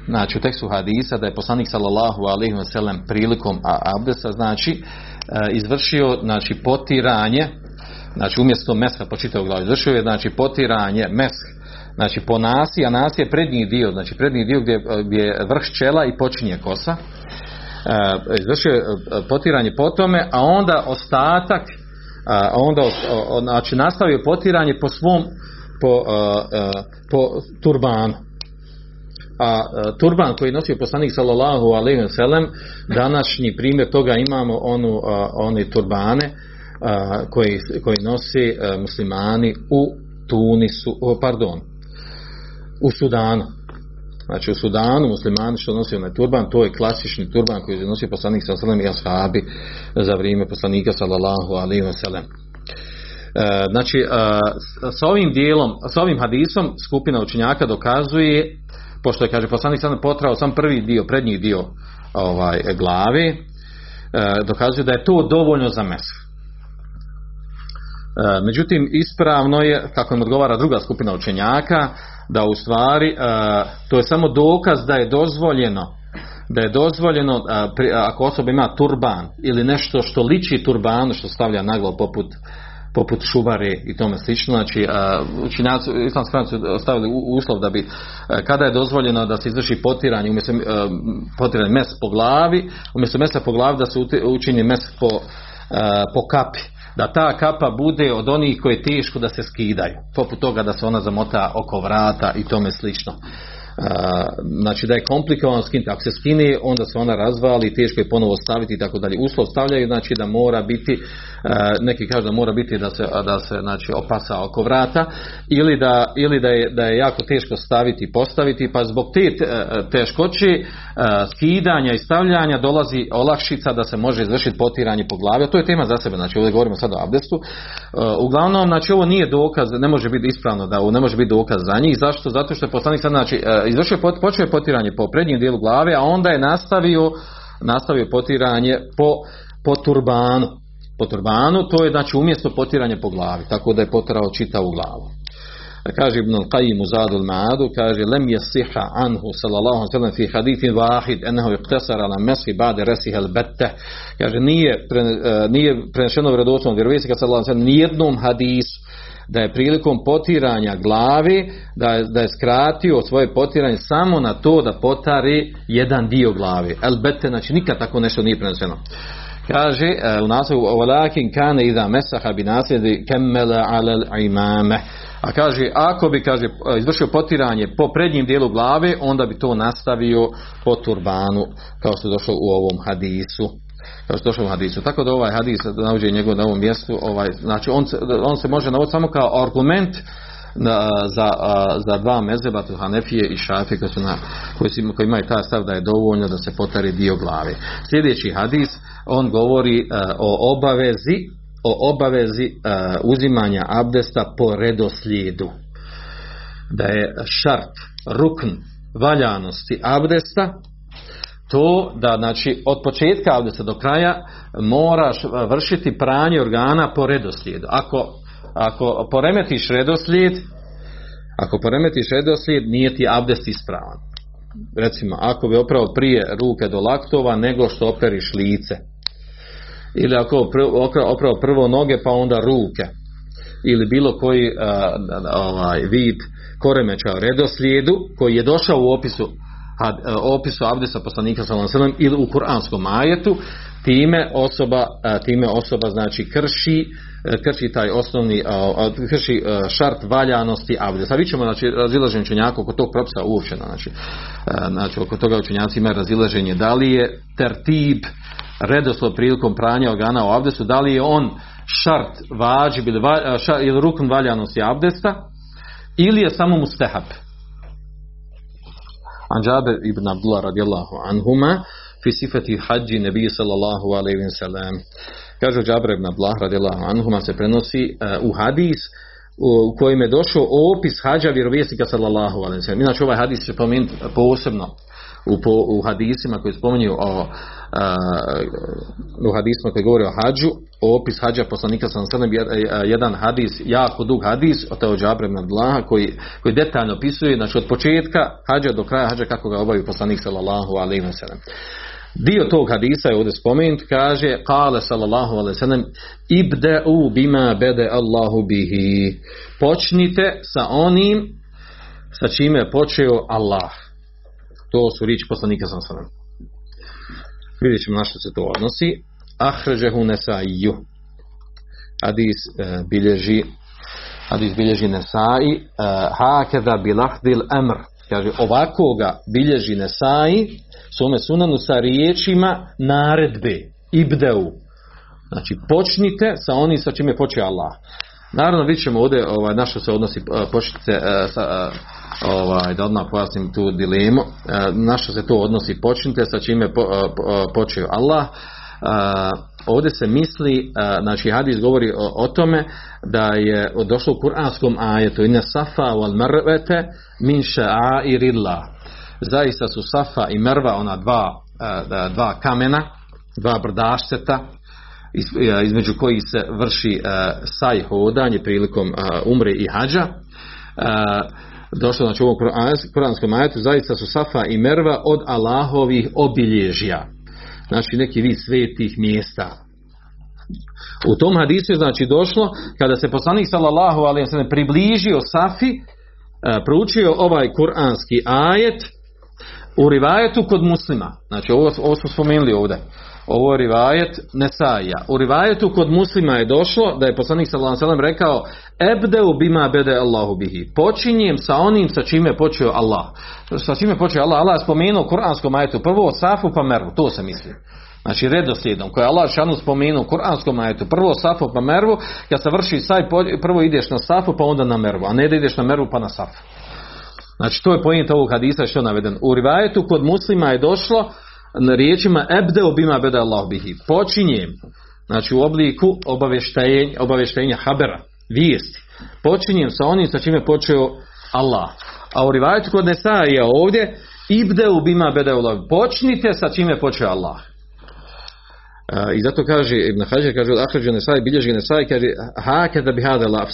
znači u tekstu hadisa da je poslanik sallallahu alejhi ve sellem prilikom abdesa znači izvršio znači potiranje znači umjesto meska po čitavog glavi izvršio je znači potiranje mesk znači po nasi a nasi je prednji dio znači prednji dio gdje, gdje je vrh čela i počinje kosa. E, izvršio je e, potiranje po tome a onda ostatak a onda znači nastavio potiranje po svom po, po turbanu a turban koji nosio poslanik sallallahu alejhi ve sellem današnji primjer toga imamo onu one turbane koji koji nosi muslimani u Tunisu pardon u Sudanu Znači u Sudanu muslimani što nosio onaj turban, to je klasični turban koji je nosio poslanik sellem i ashabi za vrijeme poslanika sallallahu alejhi ve sellem. Znači, sa ovim dijelom, sa ovim hadisom skupina učenjaka dokazuje pošto je kaže poslanik sam potrao sam prvi dio, prednji dio ovaj glave, e, dokazuje da je to dovoljno za mes. E, međutim, ispravno je, kako im odgovara druga skupina učenjaka, da u stvari e, to je samo dokaz da je dozvoljeno da je dozvoljeno ako osoba ima turban ili nešto što liči turbanu što stavlja na glavu poput poput šubare i tome slično. Znači, učinjaci, islamski pravnici stavili uslov da bi, kada je dozvoljeno da se izvrši potiranje, umjesto potiranje mes po glavi, umjesto mesa po glavi da se učini mes po, po kapi da ta kapa bude od onih koje je teško da se skidaju. Poput toga da se ona zamota oko vrata i tome slično znači da je komplikovano skinuti. Ako se skine, onda se ona razvali, teško je ponovo staviti i tako dalje. Uslov stavljaju, znači da mora biti, neki kažu da mora biti da se, da se znači, opasa oko vrata, ili, da, ili da, je, da je jako teško staviti i postaviti, pa zbog te teškoće skidanja i stavljanja dolazi olakšica da se može izvršiti potiranje po glavi. A to je tema za sebe, znači ovdje govorimo sad o abdestu. Uglavnom, znači ovo nije dokaz, ne može biti ispravno da ovo ne može biti dokaz za njih. Zašto? Zato što je poslanik sad, znači, izvršio počeo je potiranje po prednjem dijelu glave, a onda je nastavio nastavio potiranje po, po turbanu. Po turbanu, to je znači umjesto potiranje po glavi, tako da je potirao čitavu glavu. Kaže Ibn Qayyim u Zadul Ma'adu, kaže lem yasiha anhu sallallahu sellem fi hadithin wahid ennehu iqtasara ala masi ba'da rasiha al-batta. Kaže nije pre, nije prenešeno vjerodostojno vjerovjesnika sallallahu sellem nijednom hadisu da je prilikom potiranja glavi da je, da je skratio svoje potiranje samo na to da potari jedan dio glavi. Elbete, znači nikad tako nešto nije preneseno. Kaže e, u naslovu ovalakin kane iza mesaha bi nasljedi kemmele alel imame. A kaže, ako bi kaže, izvršio potiranje po prednjem dijelu glave, onda bi to nastavio po turbanu, kao što je došlo u ovom hadisu kao što došlo u hadisu. Tako da ovaj hadis navođe njegov na ovom mjestu, ovaj, znači on on se može navoditi samo kao argument za, za dva mezeba, to Hanefije i Šafije koji, su na, koji, su, koji imaju taj stav da je dovoljno da se potari dio glave. Sljedeći hadis, on govori o obavezi o obavezi uzimanja abdesta po redoslijedu. Da je šart, rukn valjanosti abdesta to da znači od početka abdesta do kraja moraš vršiti pranje organa po redoslijedu. Ako, ako poremetiš redoslijed, ako poremetiš redoslijed, nije ti abdest ispravan. recimo, ako bi oprao prije ruke do laktova nego što operiš lice. Ili ako oprao prvo noge pa onda ruke. Ili bilo koji ovaj, vid koremeća redoslijedu koji je došao u opisu opisu abdesa poslanika sallallahu ili u kuranskom ajetu time osoba time osoba znači krši krši taj osnovni krši šart valjanosti abdesa. Vi ćemo znači razilaženje učenjaka oko tog propisa uopće znači znači oko toga učenjaci imaju razilaženje da li je tertib redoslov prilikom pranja organa u abdestu da li je on šart vađi ili, ili rukn valjanosti abdesta ili je samo mustehab An Džaber ibn Abdullah radijallahu anhuma fi sifati hađi nebije sallallahu alaihi wa sallam. Kaže Džaber ibn Abdullah radijallahu anhuma se prenosi uh, u hadis u kojem je došao opis hađa vjerovjesnika sallallahu alaihi sallam. Inače ovaj hadis će pomenuti posebno u, po, u hadisima koji spominju o u hadisma koji govori o hađu, opis hađa poslanika sam sedam, jedan hadis, jako dug hadis od Teo Džabre Abdullaha koji, koji detaljno opisuje, znači od početka hađa do kraja hađa kako ga obavio poslanik sallallahu alaihi sallam. Dio tog hadisa je ovdje spomenut, kaže, kale sallallahu alaihi sallam, ibda'u bima bede Allahu bihi. Počnite sa onim sa čime je počeo Allah. To su riječi poslanika sallallahu alaihi sallam. Vidjet ćemo na što se to odnosi. Ahređehu nesaiju. Hadis uh, bilježi Hadis bilježi Nesai uh, hakeda bilahdil emr. Kaže, ovako ga bilježi Nesai svome sunanu sa riječima naredbe. Ibdeu. Znači, počnite sa onim sa čime počeo Allah. Naravno, vidjet ćemo ovdje ovaj, na što se odnosi, počnite sa, ovaj, da odmah pojasnim tu dilemu, na što se to odnosi, počnite sa čime po, počeo Allah. Ovdje se misli, znači hadis govori o, o tome da je došlo u kuranskom ajetu inna safa wal marvete min sha'airillah. Zaista su safa i merva ona dva, dva kamena, dva brdašceta između kojih se vrši saj hodanje prilikom umre i hađa došlo znači u ovom kuranskom ajetu zaista su Safa i Merva od Allahovih obilježja znači neki vid svetih mjesta. U tom hadisu je znači došlo kada se poslanik sallallahu alejhi ve približio Safi proučio ovaj kuranski ajet u rivajetu kod muslima. Znači ovo, ovo smo spomenuli ovdje ovo je rivajet Nesaija. U rivajetu kod muslima je došlo da je poslanik sallallahu alejhi rekao ebdeu bima bede Allahu bihi. Počinjem sa onim sa čime počeo Allah. Sa čime počeo Allah? Allah je spomenuo u Kur'anskom ajetu prvo Safu pa Mervu, to se misli. Znači redoslijedom koje je Allah šanu spomenuo u Kur'anskom ajetu prvo Safu pa Mervu, kad se vrši saj prvo ideš na Safu pa onda na Mervu, a ne da ideš na Mervu pa na Safu. Znači to je pojent ovog hadisa što je naveden. U rivajetu kod muslima je došlo na riječima ebdeo bima beda Allah bihi. Počinjem, znači u obliku obavještenja, obavještenja habera, vijesti. Počinjem sa onim sa čime počeo Allah. A u rivajetu kod Nesa je ovdje ibdeu bima beda Allah. Počnite sa čime počeo Allah. I zato kaže Ibn Hađer, kaže Ahređe Nesaj, bilježi Nesaj, kaže hake da bi hada lafs.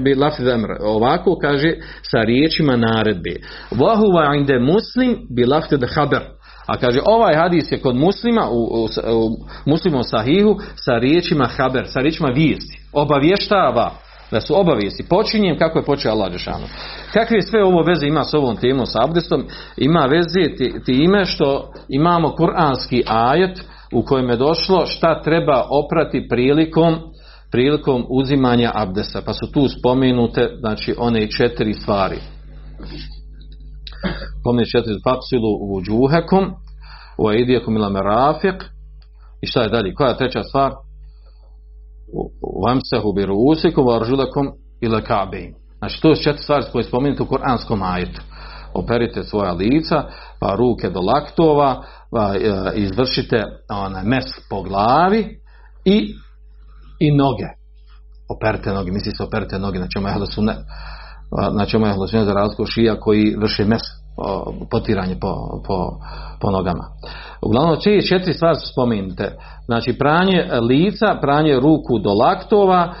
Bi lafs Ovako kaže sa riječima naredbe. Vahuva inde muslim bi lafs da haber. A kaže ovaj hadis je kod muslima u, u, u muslimom sahihu sa riječima haber, sa riječima vijesti. Obavještava da su obavijesti. Počinjem kako je počeo Allah Đešanu. Kakve sve ovo veze ima s ovom temom sa abdestom? Ima veze time što imamo kuranski ajet u kojem je došlo šta treba oprati prilikom prilikom uzimanja abdesa. Pa su tu spomenute znači one četiri stvari spominje četiri fapsilu u džuhekom u aidijekom ila merafiq i šta je dalje, koja je treća stvar? Vamsehu bi rusikum varžulakom ila kabein znači to je četiri stvari koje spominjete u koranskom ajetu. Operite svoja lica pa ruke do laktova pa e, izvršite onaj mes po glavi i i noge. Operite noge, misli se operite noge, znači ono je da su ne znači ono je za razliku šija koji vrše mes potiranje po, po, po nogama. Uglavnom, čije četiri stvari su spomenute. Znači, pranje lica, pranje ruku do laktova,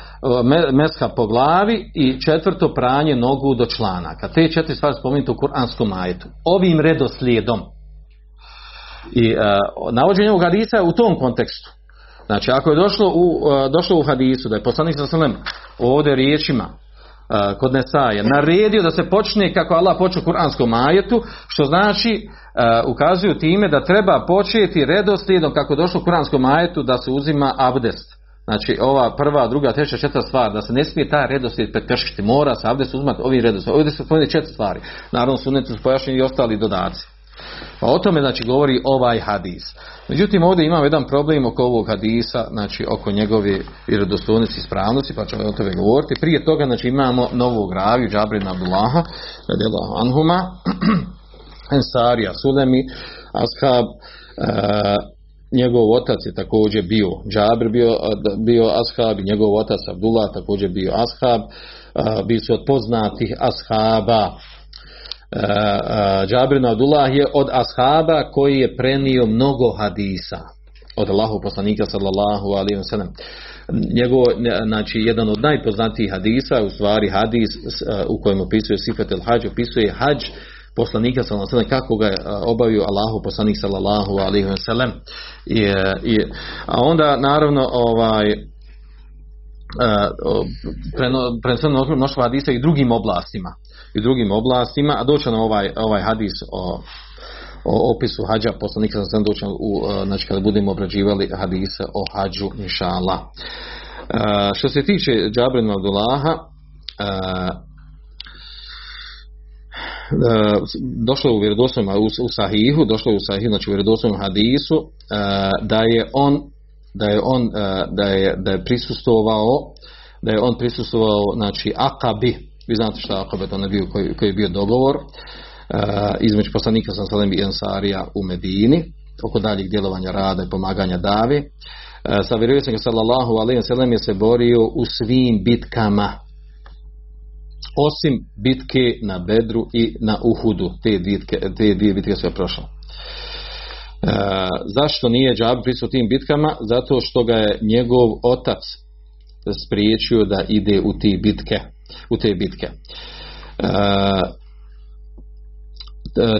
me- meska po glavi i četvrto pranje nogu do članaka. Te četiri stvari spomenute u Kur'anskom ajetu. Ovim redoslijedom. I e, navođenje ovog hadisa u tom kontekstu. Znači, ako je došlo u, e, došlo u hadisu da je poslanik sa ovdje riječima kod Nesaje naredio da se počne kako Allah počeo u kuranskom ajetu, što znači ukazuju time da treba početi redoslijedom kako je došlo u kuranskom ajetu da se uzima abdest. Znači ova prva, druga, treća, četvrta stvar, da se ne smije taj redoslijed prekršiti, mora se abdest uzimati ovim redoslijedom. Ovdje se spomenuli četiri stvari. Naravno su su pojašnjeni i ostali dodaci. Pa o tome znači govori ovaj hadis. Međutim ovdje imamo jedan problem oko ovog hadisa, znači oko njegove vjerodostojnosti i ispravnosti, pa ćemo o tome govoriti. Prije toga znači imamo novog raviju Džabrina Abdullaha, anhuma, Ensarija Sulemi, Ashab, e, njegov otac je također bio Džabir bio, bio ashab i njegov otac Abdullah također bio ashab, e, bili su od poznatih ashaba Džabrin Abdullah je od ashaba koji je prenio mnogo hadisa od Allahu poslanika sallallahu alaihi wa sallam. Njegov, znači, jedan od najpoznatijih hadisa, u stvari hadis u kojem opisuje Sifat el Hađ, opisuje hađ poslanika sallallahu alaihi kako ga je obavio Allahu poslanik sallallahu alaihi wa sallam. I, i, a onda naravno ovaj prenosno mnoštvo hadisa i drugim oblastima i drugim oblastima, a doće nam ovaj, ovaj hadis o, o opisu hađa poslanika sam doći u, znači kada budemo obrađivali hadise o hađu inšala. Što se tiče Džabrina Abdullaha, došlo u vjerodostojnom u, u sahihu, došlo u sahihu, znači u vjerodostojnom hadisu, da je on da je on da je, da je prisustovao da je on prisustovao znači akabi vi znate šta Akabet on je bio koji, koji je bio dogovor uh, između poslanika sa Salem i Ansarija u Medini oko daljih djelovanja rada i pomaganja davi. Uh, sa vjerovjesnika sallallahu alaihi sallam je se borio u svim bitkama osim bitke na Bedru i na Uhudu. Te, bitke, te dvije bitke su je prošle. Uh, zašto nije džab prisutan tim bitkama? Zato što ga je njegov otac spriječio da ide u te bitke u te bitke. E,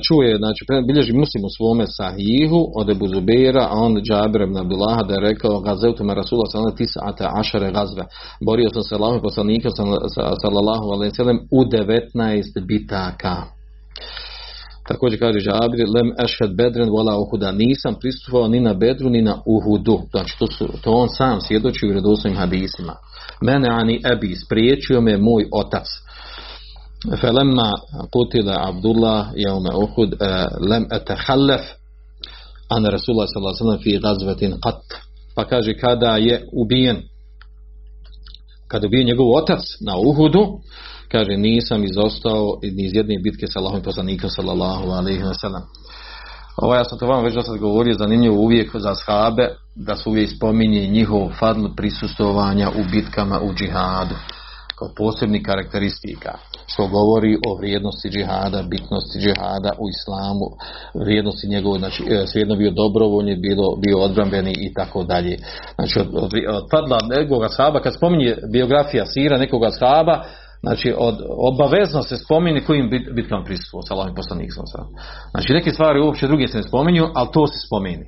čuje, znači, bilježi muslim u svome sahihu od Ebu Zubeira, a on Džabir ibn Abdullaha da je rekao gazeutu me Rasula sallallahu tis'ate ašare gazve. Borio sam se Allahu poslanika sallallahu alaihi sallam u 19 bitaka. Također kaže Džabir, lem ešhed bedren vola uhuda, nisam pristupao ni na bedru ni na uhudu. Znači to, su, to on sam svjedoči u redosovim hadisima. Mene ani ebi, spriječio me moj otac. Felemma kutila Abdullah jaume uhud, lem etehallef an Rasulullah sallallahu fi gazvetin qat. Pa kaže kada je ubijen kada je ubijen njegov otac na Uhudu, kaže nisam izostao ni iz jedne bitke sa Allahom poslanikom sallallahu alaihi wa sallam. Ovo ja sam to vam već do sad govorio, zanimljivo uvijek za shabe, da se uvijek spominje njihov fadl prisustovanja u bitkama u džihadu kao posebni karakteristika što govori o vrijednosti džihada, bitnosti džihada u islamu, vrijednosti njegove, znači svejedno bio dobrovoljni, bilo, bio odbrambeni i tako dalje. Znači od, od, od fadla nekoga shaba, kad spominje biografija sira nekoga shaba, Znači, od, obavezno se spominje kojim bit, bitkama prisustuo sa Allahim poslanikom. Znači, neke stvari uopće druge se ne spominju, ali to se spomeni.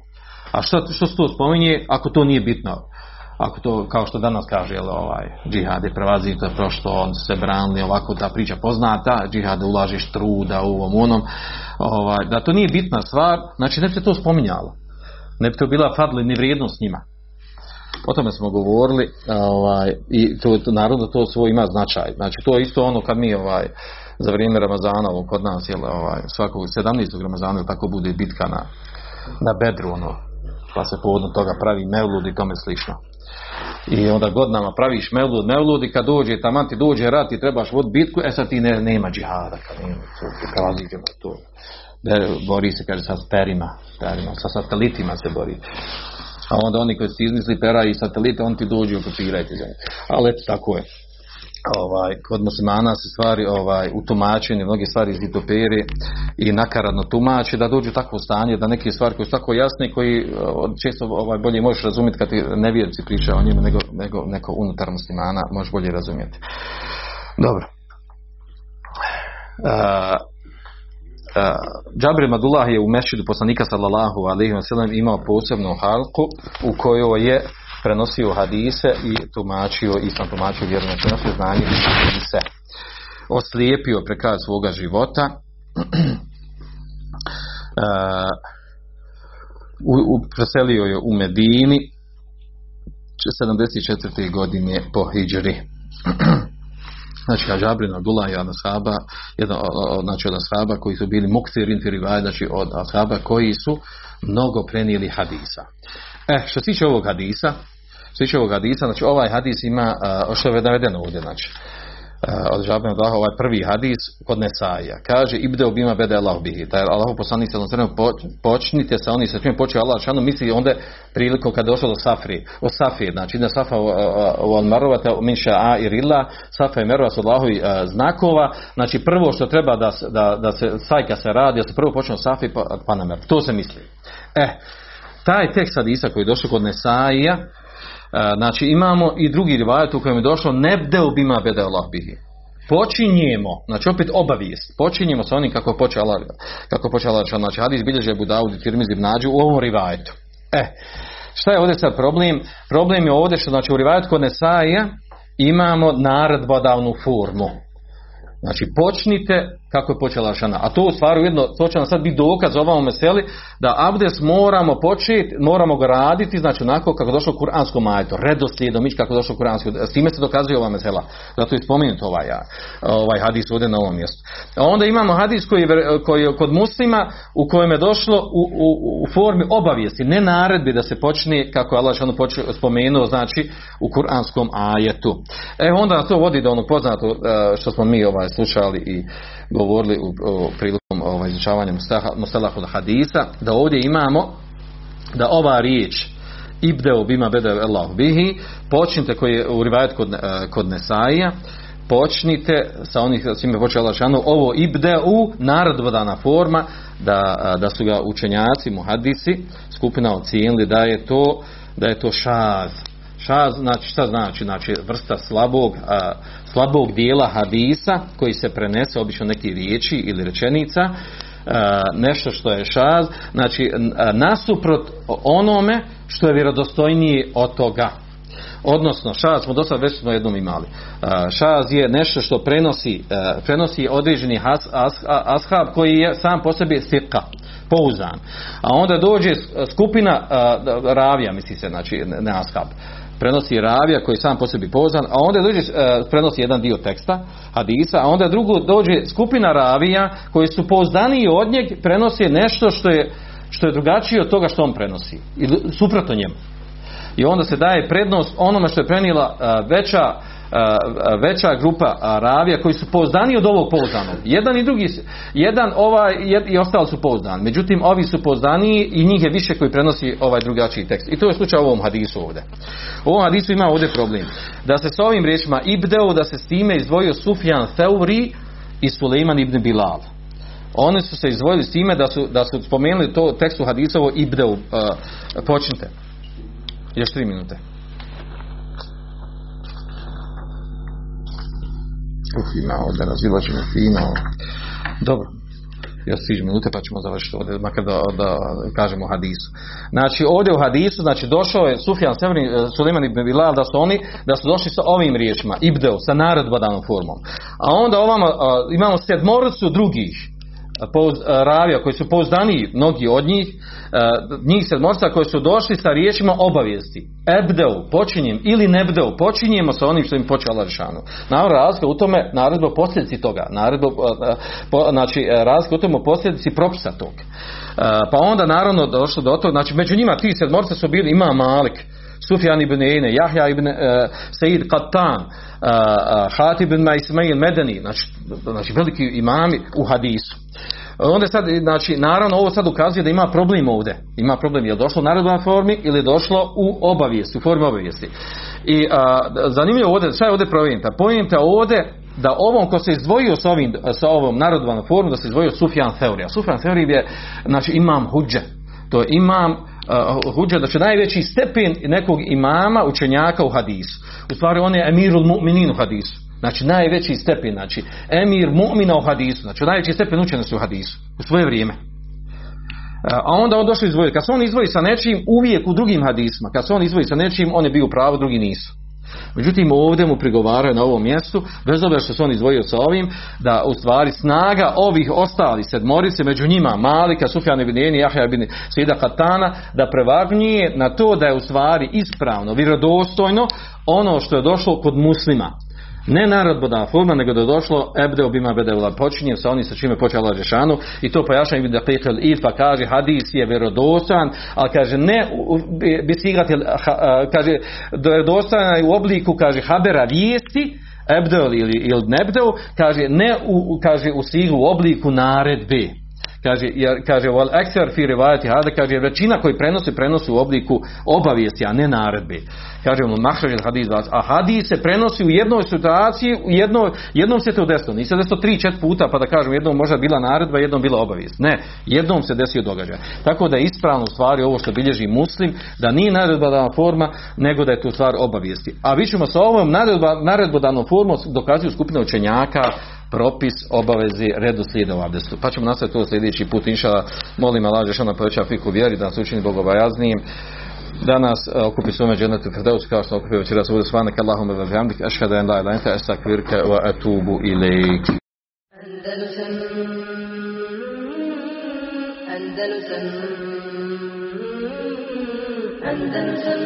A što, što se to spominje ako to nije bitno? Ako to, kao što danas kaže, jel, ovaj, džihad je prevazi, to je prošto, on se branili, ovako ta priča poznata, džihad ulažiš truda u ovom onom, ovaj, da to nije bitna stvar, znači ne bi se to spominjalo. Ne bi to bila fadli ni vrijednost njima. O tome smo govorili ovaj, i to, naravno to svoj ima značaj. Znači to je isto ono kad mi ovaj, za vrijeme Ramazana ovo kod nas jel, ovaj, svakog 17. Ramazana tako bude bitka na, na bedru ono, pa se povodom toga pravi mevlud i tome slično. I onda godinama praviš mevlud, mevlud i kad dođe taman ti dođe rat i trebaš vod bitku, e sad ti ne, nema džihada, kad nema, to, to, bori se kaže sa perima, perima, sa satelitima se bori. A onda oni koji su izmisli pera i satelite, on ti dođu i okupirajte za Ali eto, tako je. ovaj, kod muslimana se stvari ovaj, u tumačenju, mnoge stvari iz vitopere i nakaradno tumači, da dođu takvo stanje, da neke stvari koje su tako jasne, koji eh, često ovaj, bolje možeš razumjeti kad ti nevjerci pričaju o njima, nego, nego neko unutar muslimana možeš bolje razumjeti. Dobro. Uh, Džabir Madullah je u mešćidu poslanika sallallahu alaihi wa imao posebnu halku u kojoj je prenosio hadise i tumačio, i sam tumačio vjerno, prenosio znanje hadise. Oslijepio prekraj svoga života. u, u, preselio je u Medini 74. godine po Hidžri. znači Džabrin Abdullah ashaba, jedan, znači od ashaba koji su bili muktirin firivaj, znači od ashaba koji su mnogo prenijeli hadisa. E, što se tiče ovog hadisa, što se tiče ovog hadisa, znači ovaj hadis ima, što je navedeno ovdje, znači, od Žabina Daha, ovaj prvi hadis kod Nesaja. Kaže, ibde obima bede Allah bihi. Taj Allah poslanik sallam počnite sa onim sa čim počeo Allah šanu, misli onda prilikom kada je došlo do Safri, o Safri, znači da Safa u Almarovata min ša'a i rilla, Safa i Merva su Allahovi znakova, znači prvo što treba da, da, da se sajka se radi, da se prvo počne od Safi pa, pa na Merva. To se misli. E, taj tekst hadisa koji je došao kod Nesaija, Znači imamo i drugi rivajet u kojem je došlo nebdeu bima bede bihi. Počinjemo, znači opet obavijest, počinjemo sa onim kako počeo Allah, kako počeo Allah, znači hadis bilježe Budaud i Tirmizi nađu u ovom rivajetu. E, šta je ovdje sad problem? Problem je ovdje što znači u rivajetu kod Nesaija imamo naredbodavnu formu. Znači počnite kako je počela šana. A to u stvari ujedno, to će nam sad biti dokaz ovom meseli, da abdes moramo početi, moramo ga raditi, znači onako kako došlo u kuranskom ajetu, redoslijedom ići kako došlo u kuranskom, s time se dokazuje ova mesela. Zato je spomenut ovaj, ovaj hadis ovdje na ovom mjestu. A onda imamo hadis koji, koji je kod muslima u kojem je došlo u, u, u formi obavijesti, ne naredbi da se počne kako je Allah spomenuo, znači u kuranskom ajetu. E onda to vodi do onog poznato e, što smo mi ovaj slušali i govorili u, u prilikom ovaj, izučavanja mustalahul hadisa, da ovdje imamo da ova riječ ibdeo bima bede Allah bihi, počnite koji je u rivajet kod, eh, kod Nesaija, počnite sa onih s ime počeo Allah šanu, ovo ibdeu narodvodana forma da, da su ga učenjaci muhadisi skupina ocijenili da je to da je to šaz. Šaz znači šta znači? Znači vrsta slabog a, slabog dijela hadisa koji se prenese obično neki riječi ili rečenica nešto što je šaz znači nasuprot onome što je vjerodostojnije od toga. Odnosno šaz smo dosta već smo jednom imali. Šaz je nešto što prenosi prenosi određeni as, as, ashab koji je sam po sebi sirka pouzan. A onda dođe skupina ravija misli se znači ne ashab prenosi ravija koji sam po sebi poznan, a onda dođe, e, prenosi jedan dio teksta, hadisa, a onda drugo dođe skupina ravija koji su pouzdaniji od njeg, prenosi nešto što je, što je drugačije od toga što on prenosi. I suprotno njemu. I onda se daje prednost onome što je prenijela e, veća veća grupa ravija koji su pouzdani od ovog pouzdanog. Jedan i drugi, jedan ovaj i ostali su pouzdani. Međutim, ovi su pouzdaniji i njih je više koji prenosi ovaj drugačiji tekst. I to je slučaj u ovom hadisu ovdje. U ovom hadisu ima ovdje problem. Da se s ovim riječima ibdeo, da se s time izdvojio Sufjan Theuri i Suleiman ibn Bilal. Oni su se izdvojili s time da su, da su spomenuli to tekstu hadisovo ibdeu. Uh, počnite. Još tri minute. Uf, ima ovdje razilaženje fino. Dobro. Još stiži minute pa ćemo završiti ovdje, makar da, da kažemo hadisu. Znači ovdje u hadisu, znači došao je Sufjan Severin, eh, Suleiman ibn Bilal, da su oni, da su došli sa ovim riječima, ibdeo, sa naredbodanom formom. A onda ovamo, imamo sedmoricu drugih, ravija koji su pouzdani mnogi od njih njih sedmorca koji su došli sa riječima obavijesti. Ebdeu počinjem ili nebdeu počinjemo sa onim što im počeo Allah naravno razlika u tome naredba posljedici toga naredba po, znači razlika u tome posljedici propisa tog. Pa onda naravno došlo do toga znači među njima ti sedmorca su bili ima Malik Sufjan ibn Ejne, Jahja ibn Qattan, uh, uh, Hatib ibn Ismail Medeni, znači, znači veliki imami u hadisu. Onda sad, znači, naravno, ovo sad ukazuje da ima problem ovdje. Ima problem, je li došlo u narodnoj formi ili je došlo u obavijesti, u formi obavijesti. I a, zanimljivo ovdje, šta je ovdje pojenta? Pojenta ovdje da ovom ko se izdvojio s, ovim, sa ovom narodovanom formom, da se izdvojio Sufjan Theorija. Sufjan Theorija je, znači, imam huđe. To je imam uh, huđa, znači najveći stepen nekog imama, učenjaka u hadisu. U stvari on je emirul mu'minin u hadisu. Znači najveći stepen, znači emir mu'mina u hadisu, znači najveći stepen učenosti u hadisu u svoje vrijeme. A onda on došao izvoji. Kad se on izvoji sa nečim, uvijek u drugim hadisma, kad se on izvoji sa nečim, on je bio u pravu, drugi nisu. Međutim, ovdje mu prigovaraju na ovom mjestu, bez obzira što se on izdvojio sa ovim, da u stvari snaga ovih ostali sedmorice, među njima Malika, Sufjan ibn Jeni, Jahja ibn Sida Katana, da prevagnije na to da je u stvari ispravno, vjerodostojno ono što je došlo kod muslima. Ne narodbodna forma, nego da je došlo ebde obima bedeula. Počinje sa onim sa čime počeo Allah Žešanu i to pojašnja ibn Daqiq id pa kaže hadis je vjerodostan, ali kaže ne bisigati, kaže vjerodostan u obliku kaže habera vijesti, ebdel ili, ili nebdel, kaže ne u, kaže u silu u obliku naredbe kaže jer kaže wal akthar fi rivayati hada kaže većina koji prenosi prenosi u obliku obavijesti a ne naredbe. Kaže on mahraj hadis a hadis se prenosi u jednoj situaciji u jednoj jednom se to desilo nisi se desilo tri čet puta pa da kažem jednom možda bila naredba jednom bila obavijest. Ne jednom se desio događaj. Tako da je ispravno u stvari ovo što bilježi muslim da nije naredbodavna forma nego da je to stvar obavijesti. A vi ćemo sa ovom naredbodavnom formom dokazuju skupina učenjaka propis obavezi redu slijeda u abdestu. Pa ćemo nastaviti to sljedeći put, inša, molim Allah Žešana poveća fiku vjeri, da nas učini bogobojaznijim, da nas uh, okupi svome dženetu Firdaus kao što okupi večeras ovdje svanak. Allahumma wa bihamdik ashhadu an la ilaha illa anta astaghfiruka wa atubu ilaik Andalusam Andalusam Andalusam